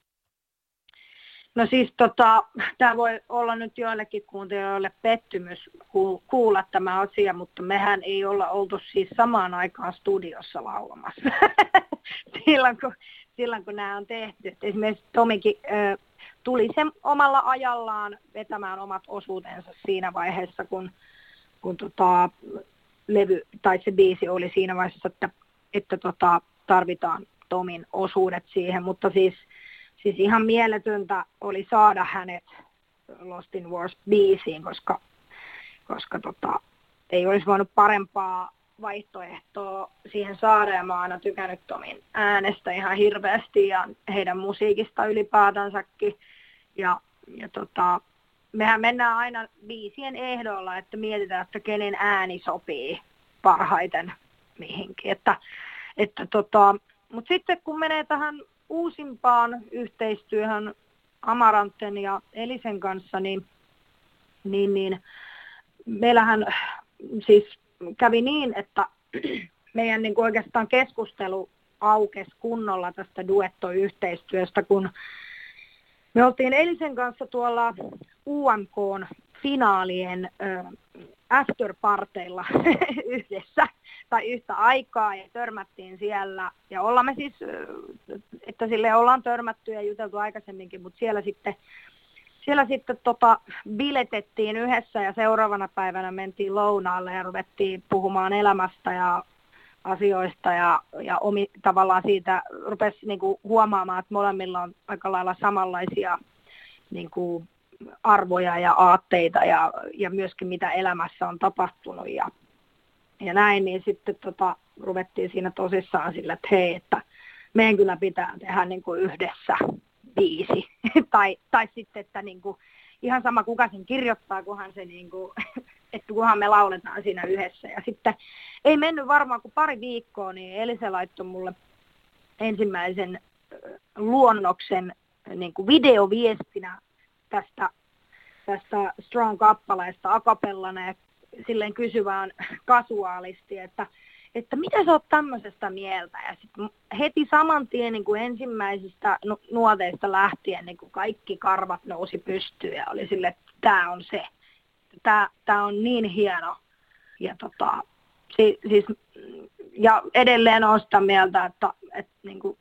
No siis tota, tämä voi olla nyt joillekin kuuntelijoille pettymys kuulla tämä asia, mutta mehän ei olla oltu siis samaan aikaan studiossa laulamassa silloin, kun, silloin kun nämä on tehty. Esimerkiksi Tomikin tuli se omalla ajallaan vetämään omat osuutensa siinä vaiheessa, kun, kun tota, levy tai se biisi oli siinä vaiheessa, että, että tota, tarvitaan Tomin osuudet siihen, mutta siis, siis ihan mieletöntä oli saada hänet Lost in Wars biisiin, koska, koska tota, ei olisi voinut parempaa vaihtoehtoa siihen saada ja mä oon aina tykännyt Tomin äänestä ihan hirveästi ja heidän musiikista ylipäätänsäkin. Ja, ja tota, mehän mennään aina biisien ehdolla, että mietitään, että kenen ääni sopii parhaiten mihinkin. Että, että tota, Mutta sitten kun menee tähän uusimpaan yhteistyöhön Amaranten ja Elisen kanssa, niin, niin, niin meillähän siis kävi niin, että meidän niin oikeastaan keskustelu aukesi kunnolla tästä duettoyhteistyöstä, kun me oltiin Elisen kanssa tuolla UMK finaalien afterparteilla yhdessä tai yhtä aikaa ja törmättiin siellä. Ja ollaan me siis, että sille ollaan törmätty ja juteltu aikaisemminkin, mutta siellä sitten, siellä sitten tota, biletettiin yhdessä ja seuraavana päivänä mentiin lounaalle ja ruvettiin puhumaan elämästä ja asioista ja, ja omi, tavallaan siitä rupesi niin kuin, huomaamaan, että molemmilla on aika lailla samanlaisia niin kuin, arvoja ja aatteita ja, ja myöskin mitä elämässä on tapahtunut. Ja, ja näin, niin sitten tota, ruvettiin siinä tosissaan sille, että hei, että meidän kyllä pitää tehdä niin kuin yhdessä biisi. tai, tai sitten, että niin kuin, ihan sama kuka sen kirjoittaa, kunhan, se niin kuin, että kunhan me lauletaan siinä yhdessä. Ja sitten ei mennyt varmaan kuin pari viikkoa, niin Elise laittoi mulle ensimmäisen luonnoksen niin kuin videoviestinä tästä, tästä Strong-kappaleesta akapellana ja silleen kysyvään kasuaalisti, että, että mitä sä oot tämmöisestä mieltä? Ja sitten heti saman tien niin kuin ensimmäisistä nuoteista lähtien niin kuin kaikki karvat nousi pystyyn ja oli sille, että tämä on se. Tämä, on niin hieno. Ja, tota, si, siis, ja edelleen on sitä mieltä, että, että niin kuin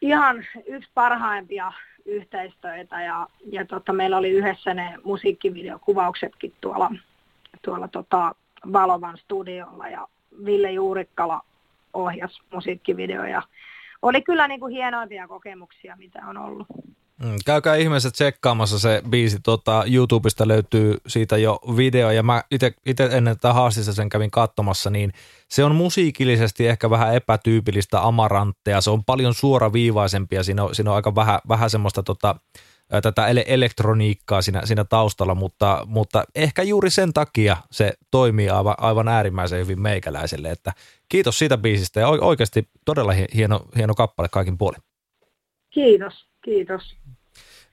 ihan yksi parhaimpia yhteistöitä ja, ja tota, meillä oli yhdessä ne musiikkivideokuvauksetkin tuolla, tuolla tota, Valovan studiolla ja Ville Juurikkala ohjas musiikkivideoja. Oli kyllä niin kuin hienoimpia kokemuksia, mitä on ollut. Mm, käykää ihmiset tsekkaamassa se biisi, tota, YouTubesta löytyy siitä jo video ja mä itse ennen tätä haastista sen kävin katsomassa, niin se on musiikillisesti ehkä vähän epätyypillistä amarantteja, se on paljon suoraviivaisempi ja siinä on, siinä on aika vähän, vähän semmoista tota, tätä ele- elektroniikkaa siinä, siinä taustalla, mutta, mutta ehkä juuri sen takia se toimii aivan, aivan äärimmäisen hyvin meikäläiselle, että kiitos siitä biisistä ja oikeasti todella hieno, hieno kappale kaikin puolin. Kiitos, kiitos.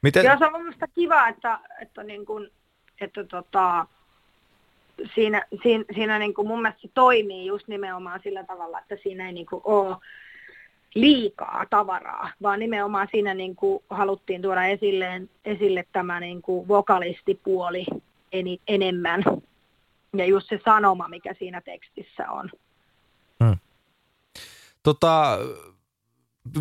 Miten? Ja se on minusta kiva, että, että, niin kuin, että tota, siinä, siinä, siinä niin kuin mun mielestä se toimii just nimenomaan sillä tavalla, että siinä ei niin kuin ole liikaa tavaraa, vaan nimenomaan siinä niin kuin haluttiin tuoda esille, esille tämä niin kuin vokalistipuoli en, enemmän ja just se sanoma, mikä siinä tekstissä on. Hmm. Tota,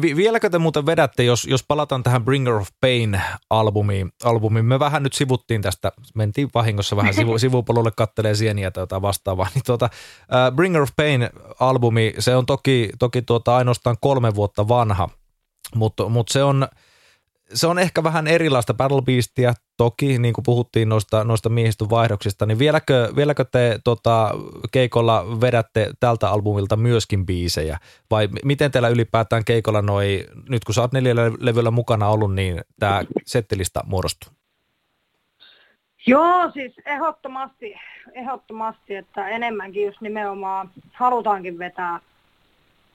vieläkö te muuten vedätte, jos, jos palataan tähän Bringer of Pain-albumiin, albumiin, me vähän nyt sivuttiin tästä, mentiin vahingossa vähän sivu, sivupolulle kattelee sieniä tai jotain vastaavaa, niin tuota, uh, Bringer of Pain-albumi, se on toki, toki tuota ainoastaan kolme vuotta vanha, mutta, mutta se on – se on ehkä vähän erilaista Battle Beastia, toki, niin kuin puhuttiin noista, noista miehistön vaihdoksista, niin vieläkö, vieläkö te tota, keikolla vedätte tältä albumilta myöskin biisejä, vai miten teillä ylipäätään keikolla noi, nyt kun sä oot neljällä levyllä mukana ollut, niin tämä settilista muodostuu? Joo, siis ehdottomasti, ehdottomasti, että enemmänkin just nimenomaan halutaankin vetää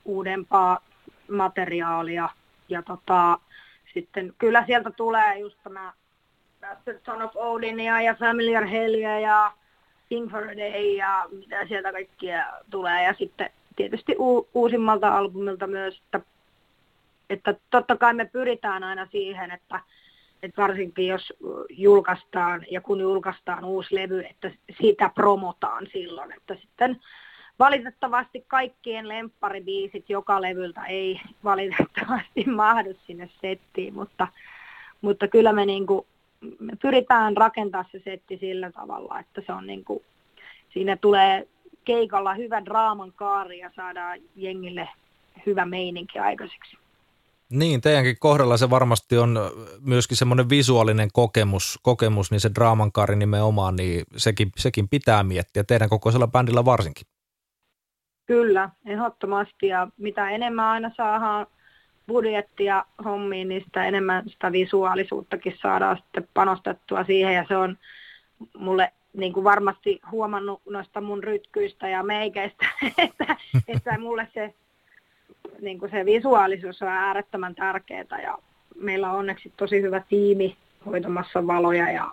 uudempaa materiaalia ja tota, sitten kyllä sieltä tulee just tämä Bastard Son of Odinia ja Familiar Hellia ja King for a Day ja mitä sieltä kaikkia tulee. Ja sitten tietysti u- uusimmalta albumilta myös, että, että totta kai me pyritään aina siihen, että, että varsinkin jos julkaistaan ja kun julkaistaan uusi levy, että sitä promotaan silloin, että sitten valitettavasti kaikkien lempparibiisit joka levyltä ei valitettavasti mahdu sinne settiin, mutta, mutta kyllä me, niin kuin, me pyritään rakentaa se setti sillä tavalla, että se on niin kuin, siinä tulee keikalla hyvä draaman kaari ja saadaan jengille hyvä meininki aikaiseksi. Niin, teidänkin kohdalla se varmasti on myöskin semmoinen visuaalinen kokemus, kokemus niin se draaman kaari nimenomaan, niin sekin, sekin pitää miettiä, teidän kokoisella bändillä varsinkin. Kyllä, ehdottomasti. Ja mitä enemmän aina saadaan budjettia hommiin, niin sitä enemmän sitä visuaalisuuttakin saadaan sitten panostettua siihen. Ja se on mulle niin kuin varmasti huomannut noista mun rytkyistä ja meikeistä, että, että mulle se, niin kuin se visuaalisuus on äärettömän tärkeää. Ja meillä on onneksi tosi hyvä tiimi hoitamassa valoja ja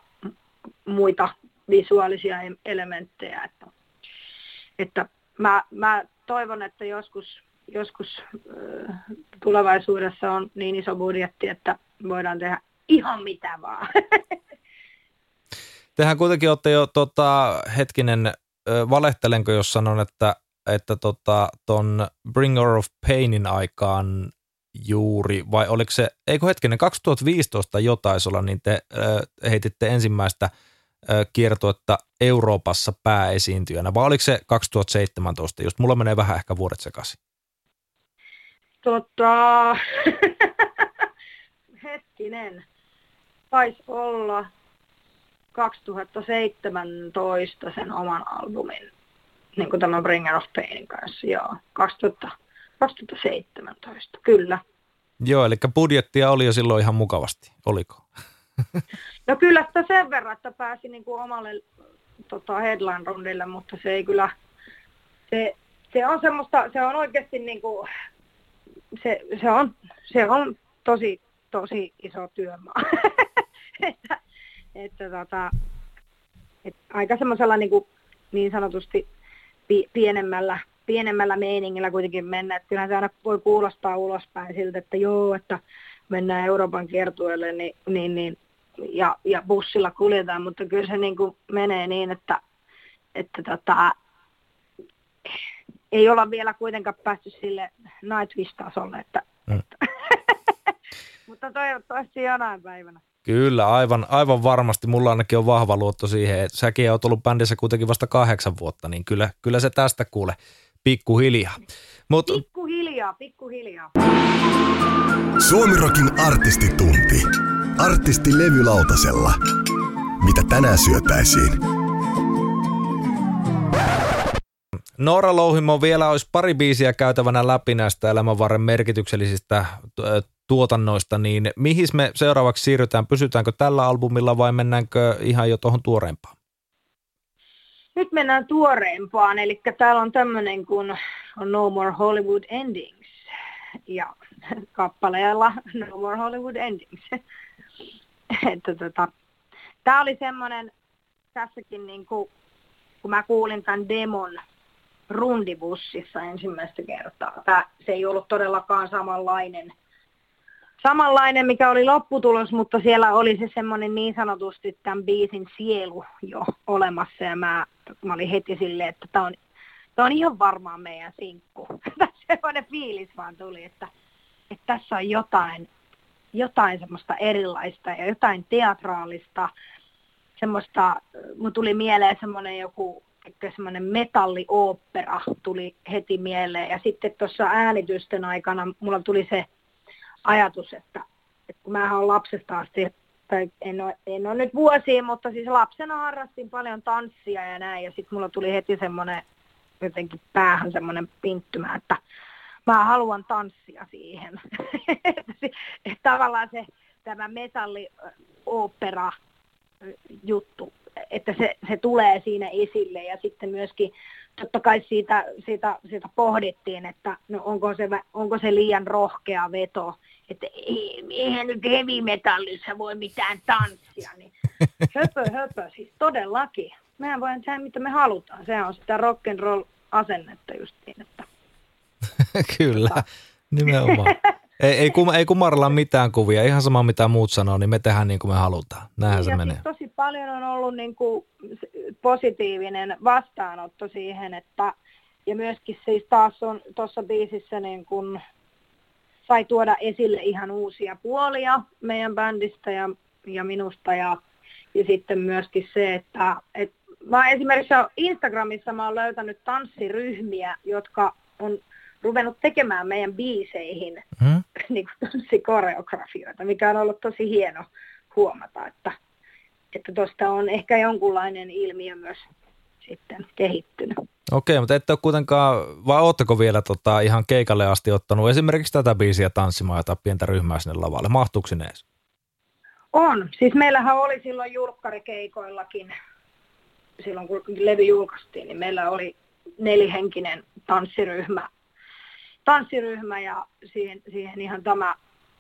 muita visuaalisia elementtejä. Että, että mä, mä toivon, että joskus, joskus äh, tulevaisuudessa on niin iso budjetti, että voidaan tehdä ihan mitä vaan. Tehän kuitenkin olette jo tota, hetkinen, valehtelenko jos sanon, että että tota, ton Bringer of Painin aikaan juuri, vai oliko se, eikö hetkinen, 2015 jo taisi olla, niin te äh, heititte ensimmäistä – kiertuetta Euroopassa pääesiintyjänä, vai oliko se 2017, just mulla menee vähän ehkä vuodet sekaisin? Tota, hetkinen, taisi olla 2017 sen oman albumin niin kuin tämän Bringer of Painin kanssa, joo, 2000, 2017, kyllä. Joo, eli budjettia oli jo silloin ihan mukavasti, oliko? No kyllä sitä sen verran, että pääsi niin kuin omalle tota, headline-rundille, mutta se ei kyllä, se, se on semmoista, se on oikeasti niin kuin, se, se, on, se on tosi, tosi iso työmaa. että, että tota, että aika semmoisella niin, kuin, niin sanotusti pi, pienemmällä, pienemmällä meiningillä kuitenkin mennä. Että kyllähän se aina voi kuulostaa ulospäin siltä, että joo, että mennään Euroopan kiertueelle niin, niin, niin, ja, ja bussilla kuljetaan, mutta kyllä se niin kuin menee niin, että, että tota, ei olla vielä kuitenkaan päästy sille Nightwish-tasolle, että, mm. että mutta toivottavasti jonain päivänä. Kyllä, aivan, aivan varmasti. Mulla ainakin on vahva luotto siihen, että säkin oot ollut bändissä kuitenkin vasta kahdeksan vuotta, niin kyllä, kyllä se tästä kuule pikkuhiljaa. Mut... Pikkuhiljaa, pikkuhiljaa. Suomirokin artistitunti. Artisti levylautasella. Mitä tänään syötäisiin? Noora Louhimo, vielä olisi pari biisiä käytävänä läpi näistä elämänvarren merkityksellisistä tuotannoista, niin mihin me seuraavaksi siirrytään? Pysytäänkö tällä albumilla vai mennäänkö ihan jo tuohon tuoreempaan? Nyt mennään tuoreempaan, eli täällä on tämmöinen kuin No More Hollywood Endings ja kappaleella No More Hollywood Endings. että tota, tämä oli semmoinen tässäkin niin kuin, kun mä kuulin tämän demon rundibussissa ensimmäistä kertaa. Tämä, se ei ollut todellakaan samanlainen, samanlainen, mikä oli lopputulos, mutta siellä oli se semmoinen niin sanotusti tämän biisin sielu jo olemassa ja mä, mä olin heti silleen, että tämä on, tämä on ihan varmaan meidän sinkku. semmoinen fiilis vaan tuli, että, että tässä on jotain, jotain semmoista erilaista ja jotain teatraalista, semmoista, mun tuli mieleen semmoinen joku semmoinen metalliooppera tuli heti mieleen. Ja sitten tuossa äänitysten aikana mulla tuli se ajatus, että, että kun mä olen lapsesta asti, tai en ole, en ole nyt vuosiin, mutta siis lapsena harrastin paljon tanssia ja näin. Ja sitten mulla tuli heti semmoinen jotenkin päähän semmoinen pinttymä, että mä haluan tanssia siihen. että tavallaan se tämä metalliopera juttu että se, se tulee siinä esille ja sitten myöskin totta kai siitä, siitä, siitä pohdittiin, että no onko, se, onko se liian rohkea veto, että ei, eihän nyt heavy metallissa voi mitään tanssia, niin höpö höpö, siis todellakin. Mehän voidaan tehdä mitä me halutaan, se on sitä rock and roll asennetta justiin, että Kyllä, nimenomaan. Ei, ei, kum, ei kumarella mitään kuvia, ihan sama mitä muut sanoo, niin me tehdään niin kuin me halutaan. Näinhän se ja menee. Siis tosi paljon on ollut niin kuin positiivinen vastaanotto siihen, että ja myöskin siis taas on tuossa biisissä niin kuin sai tuoda esille ihan uusia puolia meidän bändistä ja, ja minusta ja, ja sitten myöskin se, että et, mä esimerkiksi Instagramissa mä oon löytänyt tanssiryhmiä, jotka on ruvennut tekemään meidän biiseihin hmm? niin tanssikoreografioita, mikä on ollut tosi hieno huomata, että että tuosta on ehkä jonkunlainen ilmiö myös sitten kehittynyt. Okei, mutta ette ole kuitenkaan, vai ootteko vielä tota, ihan keikalle asti ottanut esimerkiksi tätä biisiä tanssimaan jotain pientä ryhmää sinne lavalle? Mahtuuko sinne edes? On. Siis meillähän oli silloin julkkarikeikoillakin, silloin kun levy julkaistiin, niin meillä oli nelihenkinen tanssiryhmä tanssiryhmä ja siihen, siihen ihan tämä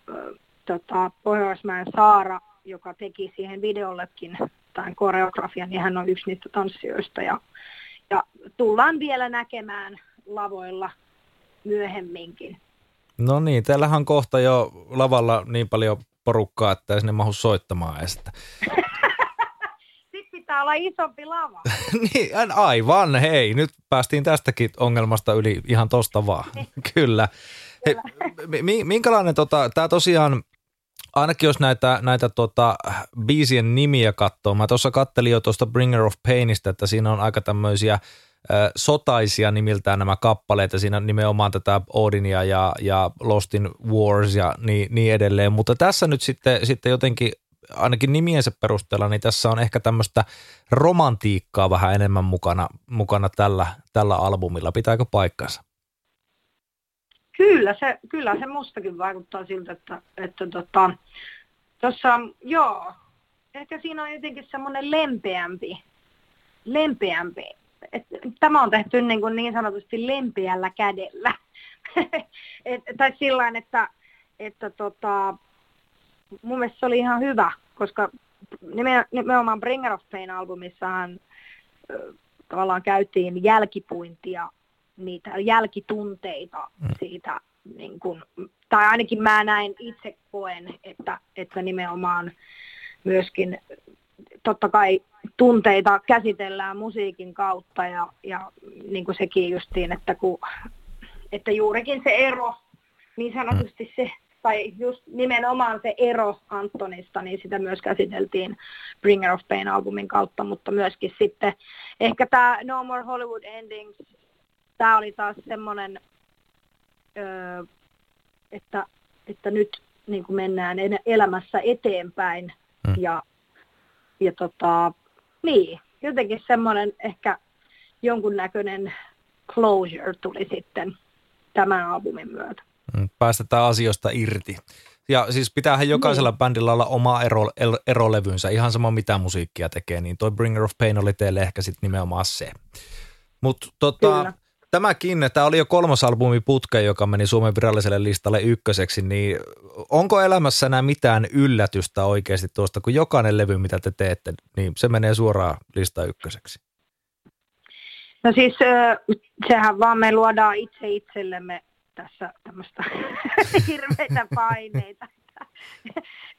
ö, tota, Pohjoismäen Saara, joka teki siihen videollekin tämän koreografian, niin hän on yksi niistä tanssijoista ja, ja tullaan vielä näkemään lavoilla myöhemminkin. No niin, teillähän on kohta jo lavalla niin paljon porukkaa, että ei sinne mahu soittamaan edes. Pitää olla isompi lava. niin, aivan, hei, nyt päästiin tästäkin ongelmasta yli ihan tosta vaan. Kyllä. Hei, minkälainen, tota, tämä tosiaan, ainakin jos näitä, näitä tota, biisien nimiä katsoo, mä tuossa kattelin jo tuosta Bringer of Painista, että siinä on aika tämmöisiä sotaisia nimiltään nämä kappaleet ja siinä nimenomaan tätä Odinia ja, ja Lost in Wars ja niin, niin edelleen, mutta tässä nyt sitten, sitten jotenkin ainakin nimiensä perusteella, niin tässä on ehkä tämmöistä romantiikkaa vähän enemmän mukana, mukana tällä, tällä albumilla. Pitääkö paikkansa? Kyllä se, kyllä se mustakin vaikuttaa siltä, että, että tota, tossa, joo, ehkä siinä on jotenkin semmoinen lempeämpi, lempeämpi. Tämä on tehty niin, kuin niin sanotusti lempeällä kädellä. Et, tai sillä että, että tota, mun mielestä se oli ihan hyvä, koska nimenomaan Bringer of Pain-albumissahan tavallaan käytiin jälkipuintia, niitä jälkitunteita mm. siitä, niin kun, tai ainakin mä näin itse koen, että, että nimenomaan myöskin totta kai tunteita käsitellään musiikin kautta ja, ja niin kuin sekin justiin, että, kun, että juurikin se ero, niin sanotusti se, tai just nimenomaan se ero Antonista, niin sitä myös käsiteltiin Bringer of Pain-albumin kautta, mutta myöskin sitten ehkä tämä No More Hollywood Endings, tämä oli taas semmoinen, öö, että, että nyt niin kuin mennään elämässä eteenpäin mm. ja, ja tota, niin, jotenkin semmoinen ehkä jonkunnäköinen closure tuli sitten tämän albumin myötä. Mm, päästetään asioista irti. Ja siis pitäähän jokaisella niin. bändillä olla oma ero, erolevynsä, ihan sama mitä musiikkia tekee, niin toi Bringer of Pain oli teille ehkä sitten nimenomaan se. Mutta tota, tämäkin, tämä oli jo kolmas albumi putke, joka meni Suomen viralliselle listalle ykköseksi, niin onko elämässä enää mitään yllätystä oikeasti tuosta, kun jokainen levy, mitä te teette, niin se menee suoraan lista ykköseksi? No siis sehän vaan me luodaan itse itsellemme tässä tämmöistä hirveitä paineita.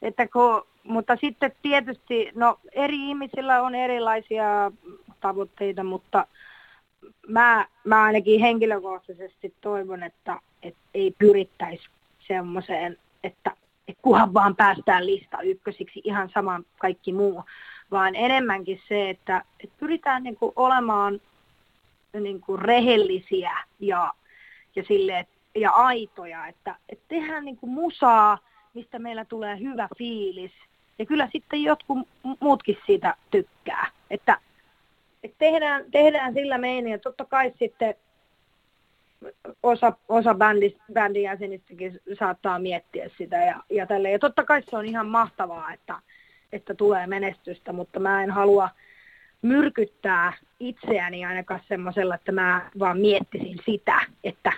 että kun, mutta sitten tietysti, no eri ihmisillä on erilaisia tavoitteita, mutta mä, mä ainakin henkilökohtaisesti toivon, että, että ei pyrittäisi semmoiseen, että, että kunhan vaan päästään lista ykkösiksi ihan saman kaikki muu, vaan enemmänkin se, että, että pyritään niin kuin olemaan niin kuin rehellisiä ja, ja, sille, ja aitoja, että, että tehdään niin kuin musaa, mistä meillä tulee hyvä fiilis. Ja kyllä sitten jotkut muutkin siitä tykkää. Että et tehdään, tehdään sillä meinillä. Totta kai sitten osa, osa bändis, bändin jäsenistäkin saattaa miettiä sitä ja, ja tälle. Ja totta kai se on ihan mahtavaa, että, että tulee menestystä, mutta mä en halua myrkyttää itseäni ainakaan semmoisella, että mä vaan miettisin sitä, että,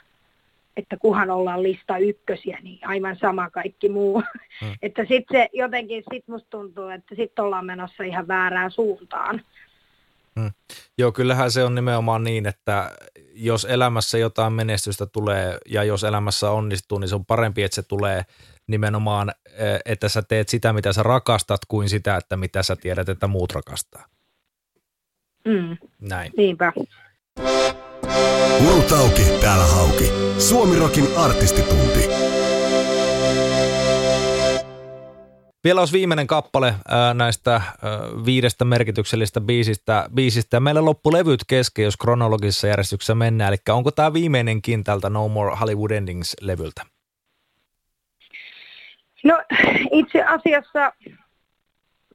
että kuhan ollaan lista ykkösiä, niin aivan sama kaikki muu. Hmm. että sitten se jotenkin, sit musta tuntuu, että sitten ollaan menossa ihan väärään suuntaan. Mm. Joo, kyllähän se on nimenomaan niin, että jos elämässä jotain menestystä tulee ja jos elämässä onnistuu, niin se on parempi, että se tulee nimenomaan, eh, että sä teet sitä, mitä sä rakastat, kuin sitä, että mitä sä tiedät, että muut rakastaa. Mm. Näin. Niinpä. Muutauki, täällä hauki. Suomirokin artistitunti. Vielä olisi viimeinen kappale ää, näistä ää, viidestä merkityksellistä biisistä, biisistä. Ja meillä loppu levyt kesken, jos kronologisessa järjestyksessä mennään. Eli onko tämä viimeinenkin tältä No More Hollywood Endings-levyltä? No itse asiassa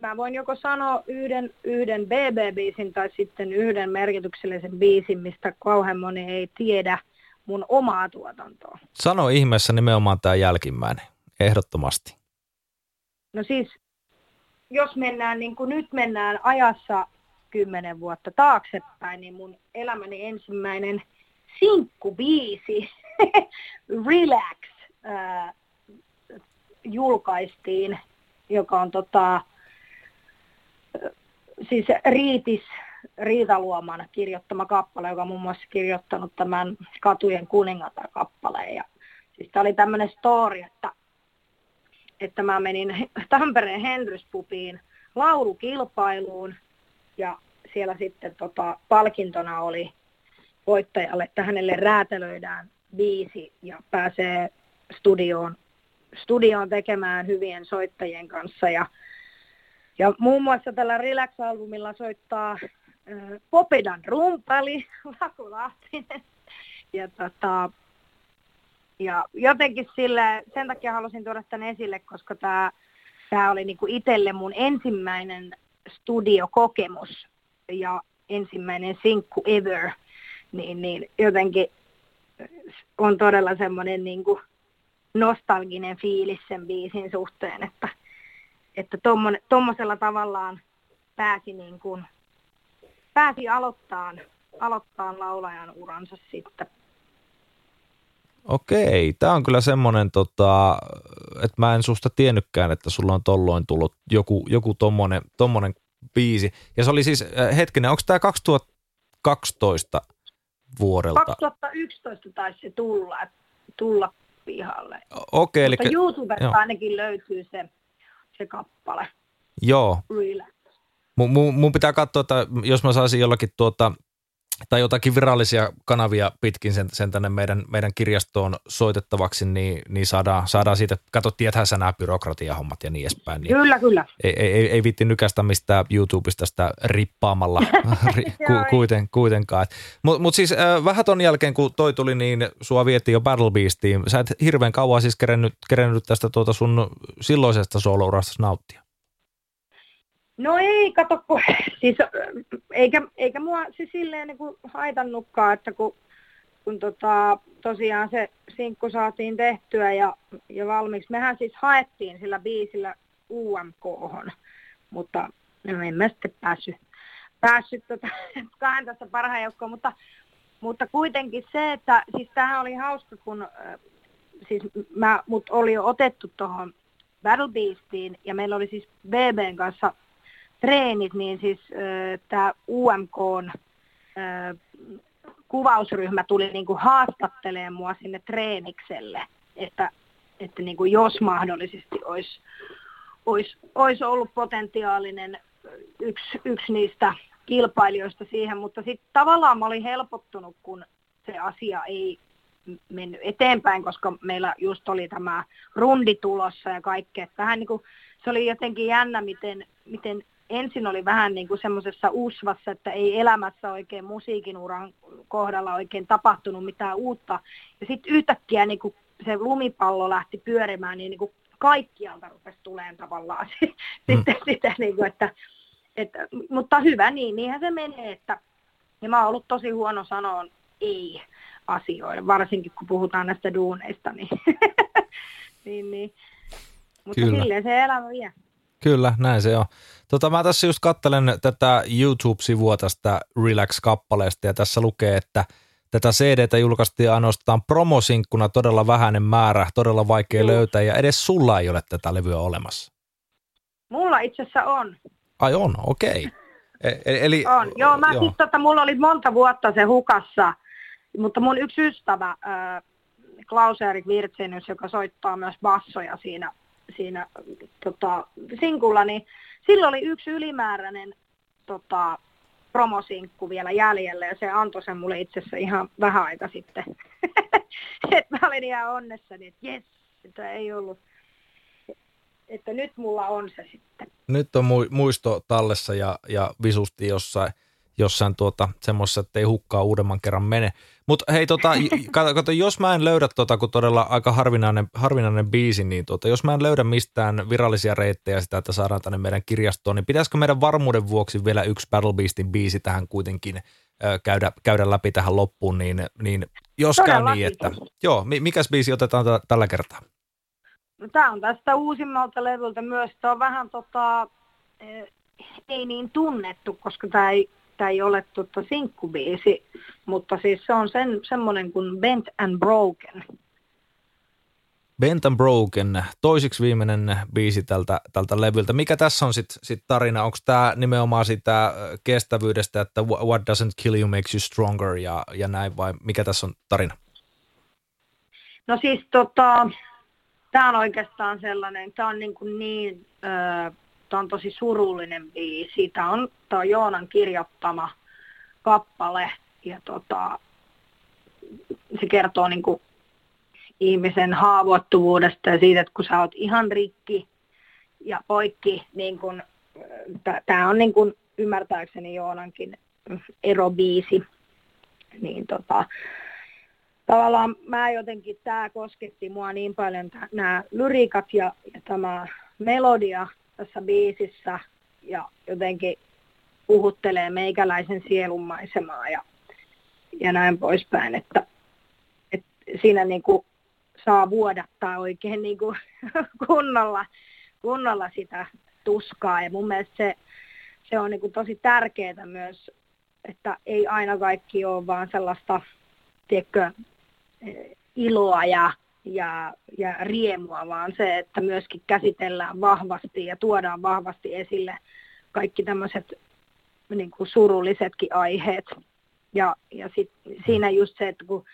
mä voin joko sanoa yhden, yhden BB-biisin tai sitten yhden merkityksellisen biisin, mistä kauhean moni ei tiedä mun omaa tuotantoa. Sano ihmeessä nimenomaan tämä jälkimmäinen, ehdottomasti. No siis, jos mennään niin kuin nyt mennään ajassa kymmenen vuotta taaksepäin, niin mun elämäni ensimmäinen sinkkubiisi, Relax, äh, julkaistiin, joka on tota, siis Riitis Riitaluoman kirjoittama kappale, joka on muun muassa kirjoittanut tämän Katujen kuningatar-kappaleen. Ja, siis tämä oli tämmöinen story, että että mä menin Tampereen Henryspupiin laulukilpailuun ja siellä sitten tota, palkintona oli voittajalle, että hänelle räätälöidään biisi ja pääsee studioon, studioon tekemään hyvien soittajien kanssa. Ja, ja muun muassa tällä Relax-albumilla soittaa äh, Popidan rumpali, Laku. Ja tota, ja jotenkin sille, sen takia halusin tuoda tämän esille, koska tämä tämä oli niin kuin itselle mun ensimmäinen studiokokemus ja ensimmäinen sinkku ever, niin, niin jotenkin on todella semmoinen niin kuin nostalginen fiilis sen biisin suhteen, että, että tuommoisella tavallaan pääsi, niin kuin, pääsi aloittamaan, aloittamaan laulajan uransa sitten. Okei, tämä on kyllä semmoinen, tota, että mä en susta tiennytkään, että sulla on tolloin tullut joku, joku tommonen, tommonen biisi. Ja se oli siis, äh, hetkinen, onko tämä 2012 vuodelta? 2011 taisi se tulla, tulla pihalle. Okei, Mutta eli... YouTubesta joo. ainakin löytyy se, se kappale. Joo. Relax. Mun, mun pitää katsoa, että jos mä saisin jollakin tuota tai jotakin virallisia kanavia pitkin sen, sen tänne meidän, meidän kirjastoon soitettavaksi, niin, niin saadaan, saadaan siitä, kato, tiedäthän sä nämä byrokratiahommat ja niin edespäin. Niin kyllä, kyllä. Ei, ei, ei viitti nykästä mistään YouTubesta sitä rippaamalla ku, kuiten, kuitenkaan. Mutta mut siis äh, vähän ton jälkeen, kun toi tuli, niin sua vietiin jo Battle Beastiin. Sä et hirveän kauan siis kerennyt, kerennyt tästä tuota sun silloisesta soolourasta nauttia. No ei, kato, kun, siis, eikä, eikä mua siis silleen niin haitannutkaan, että kun, kun tota, tosiaan se sinkku saatiin tehtyä ja, ja valmiiksi. Mehän siis haettiin sillä biisillä umk mutta no, en mä sitten päässyt, päässyt tota, kahden tässä parhaan joukkoon, mutta, mutta kuitenkin se, että siis tämähän oli hauska, kun siis mä, mut oli jo otettu tuohon Battle Beastiin ja meillä oli siis BBn kanssa treenit, niin siis äh, tämä UMK äh, kuvausryhmä tuli niin kuin haastattelemaan mua sinne treenikselle, että, että niin kuin jos mahdollisesti olisi, olisi, olisi ollut potentiaalinen yksi, yksi niistä kilpailijoista siihen, mutta sitten tavallaan mä olin helpottunut, kun se asia ei mennyt eteenpäin, koska meillä just oli tämä rundi tulossa ja kaikkea. Vähän niin kuin, se oli jotenkin jännä, miten, miten ensin oli vähän niin kuin semmoisessa usvassa, että ei elämässä oikein musiikin uran kohdalla oikein tapahtunut mitään uutta. Ja sitten yhtäkkiä niin kuin se lumipallo lähti pyörimään, niin, niin kuin kaikkialta rupesi tulemaan tavallaan sitten mm. sitä, niin kuin, että, että, mutta hyvä niin, niinhän se menee, että ja mä oon ollut tosi huono sanoa ei asioille, varsinkin kun puhutaan näistä duuneista, niin, niin, niin. mutta Kyllä. silleen se elämä vie. Kyllä, näin se on. Tota, mä tässä just kattelen tätä YouTube-sivua tästä Relax-kappaleesta ja tässä lukee, että tätä CDtä julkaistiin ainoastaan promosinkkuna todella vähäinen määrä, todella vaikea Juh. löytää ja edes sulla ei ole tätä levyä olemassa. Mulla itse asiassa on. Ai on, okei. Okay. E- eli, on, joo, mä joo. siis tota, mulla oli monta vuotta se hukassa, mutta mun yksi ystävä, äh, Klaus-Erik Virtsenius, joka soittaa myös bassoja siinä, siinä tota, sinkulla, niin silloin oli yksi ylimääräinen tota, promosinkku vielä jäljellä ja se antoi sen mulle itse asiassa ihan vähän aika sitten. että mä olin ihan onnessani, että jes, että ei ollut, että nyt mulla on se sitten. Nyt on muisto tallessa ja, ja visusti jossain jossain tuota, semmoisessa, että ei hukkaa uudemman kerran mene. Mutta hei, tota, kato, kato, jos mä en löydä, tota, kun todella aika harvinainen, harvinainen biisi, niin tota, jos mä en löydä mistään virallisia reittejä sitä, että saadaan tänne meidän kirjastoon, niin pitäisikö meidän varmuuden vuoksi vielä yksi Battle Beastin biisi tähän kuitenkin ö, käydä, käydä läpi tähän loppuun, niin, niin jos käy niin, että joo, mikäs biisi otetaan t- tällä kertaa? No, tämä on tästä uusimmalta levyltä myös, tämä on vähän tota, ei niin tunnettu, koska tämä ei tämä ei ole totta sinkkubiisi, mutta siis se on sen, semmoinen kuin Bent and Broken. Bent and Broken, toisiksi viimeinen biisi tältä, tältä levyltä. Mikä tässä on sitten sit tarina? Onko tämä nimenomaan sitä kestävyydestä, että what doesn't kill you makes you stronger ja, ja näin vai mikä tässä on tarina? No siis tota, tämä on oikeastaan sellainen, tämä on niin, kuin niin ö, Tämä on tosi surullinen biisi. Tämä on, tämä on Joonan kirjoittama kappale ja tota, se kertoo niin kuin ihmisen haavoittuvuudesta ja siitä, että kun sä oot ihan rikki ja poikki, niin kun, tämä on niin kuin ymmärtääkseni Joonankin erobiisi, niin tota, tavallaan mä jotenkin, tämä kosketti mua niin paljon, nämä lyrikat ja, ja tämä melodia tässä biisissä ja jotenkin puhuttelee meikäläisen sielunmaisemaa ja, ja näin poispäin, että, että siinä niin kuin saa vuodattaa oikein niin kuin kunnolla, kunnolla sitä tuskaa. Ja mun mielestä se, se on niin kuin tosi tärkeää myös, että ei aina kaikki ole vaan sellaista, tiedätkö, iloa ja, ja, ja riemua, vaan se, että myöskin käsitellään vahvasti ja tuodaan vahvasti esille kaikki tämmöiset niin kuin surullisetkin aiheet. Ja, ja sit siinä just se, että kun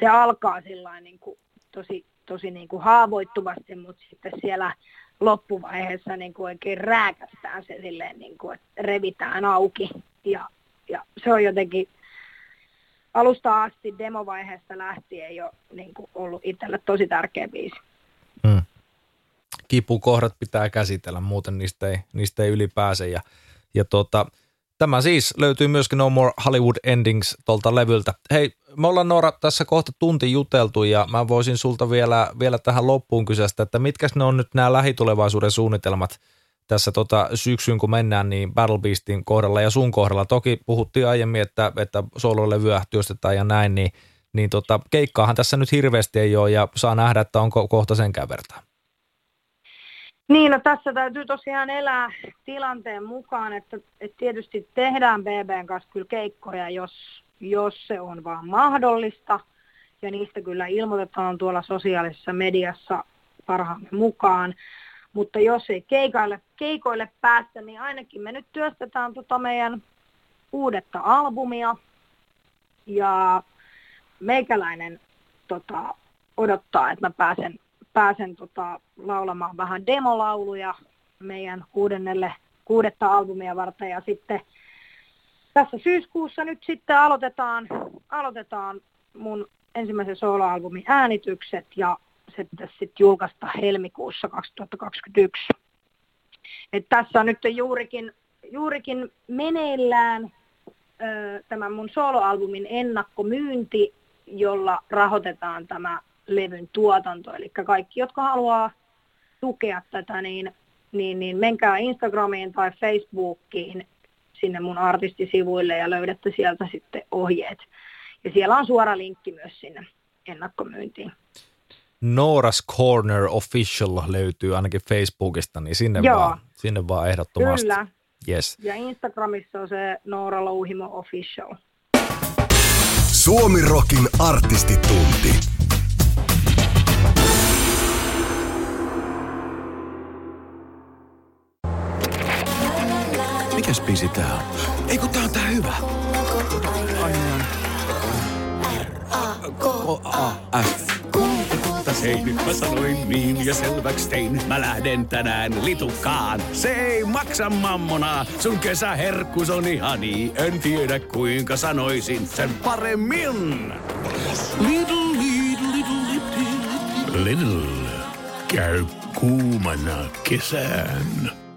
se alkaa niin kuin tosi, tosi niin kuin haavoittuvasti, mutta sitten siellä loppuvaiheessa niin kuin oikein rääkästään se silleen, niin kuin, että revitään auki. Ja, ja se on jotenkin alusta asti demovaiheesta lähtien jo niin kuin ollut itselle tosi tärkeä biisi. Hmm. Kipukohdat pitää käsitellä, muuten niistä ei, niistä ei ylipääse. Ja, ja tuota, Tämä siis löytyy myöskin No More Hollywood Endings tuolta levyltä. Hei, me ollaan Noora tässä kohta tunti juteltu ja mä voisin sulta vielä, vielä tähän loppuun kysästä, että mitkä ne on nyt nämä lähitulevaisuuden suunnitelmat tässä tota syksyn, kun mennään, niin Battle Beastin kohdalla ja sun kohdalla. Toki puhuttiin aiemmin, että, että sololevyä työstetään ja näin, niin, niin tota, keikkaahan tässä nyt hirveästi ei ole ja saa nähdä, että onko kohta senkään vertaa. Niin, no tässä täytyy tosiaan elää tilanteen mukaan, että, että tietysti tehdään BBn kanssa kyllä keikkoja, jos, jos se on vaan mahdollista. Ja niistä kyllä ilmoitetaan tuolla sosiaalisessa mediassa parhaamme mukaan. Mutta jos ei keikoille, keikoille päästä, niin ainakin me nyt työstetään tota meidän uudetta albumia. Ja meikäläinen tota, odottaa, että mä pääsen pääsen tota, laulamaan vähän demolauluja meidän kuudennelle, kuudetta albumia varten ja sitten tässä syyskuussa nyt sitten aloitetaan, aloitetaan mun ensimmäisen soloalbumin äänitykset ja se pitäisi sitten julkaista helmikuussa 2021. Et tässä on nyt juurikin, juurikin meneillään ö, tämän mun soloalbumin ennakkomyynti, jolla rahoitetaan tämä levyn tuotanto. Eli kaikki, jotka haluaa tukea tätä, niin, niin, niin menkää Instagramiin tai Facebookiin sinne mun artistisivuille ja löydätte sieltä sitten ohjeet. Ja siellä on suora linkki myös sinne ennakkomyyntiin. Nora's Corner Official löytyy ainakin Facebookista, niin sinne, Joo. vaan, sinne vaan ehdottomasti. Kyllä. Yes. Ja Instagramissa on se Noora Louhimo Official. Suomi Rockin artistitunti. Mikäs biisi tää on? Ei kun tää on tää hyvä. Ai niin. R-A-K-A-F. Hei, nyt mä sanoin niin ja selväks tein. Mä lähden tänään litukaan. Se ei maksa mammona. Sun kesäherkkus on ihani. En tiedä kuinka sanoisin sen paremmin. Little, little, little, little. Little. Käy kuumana kesään.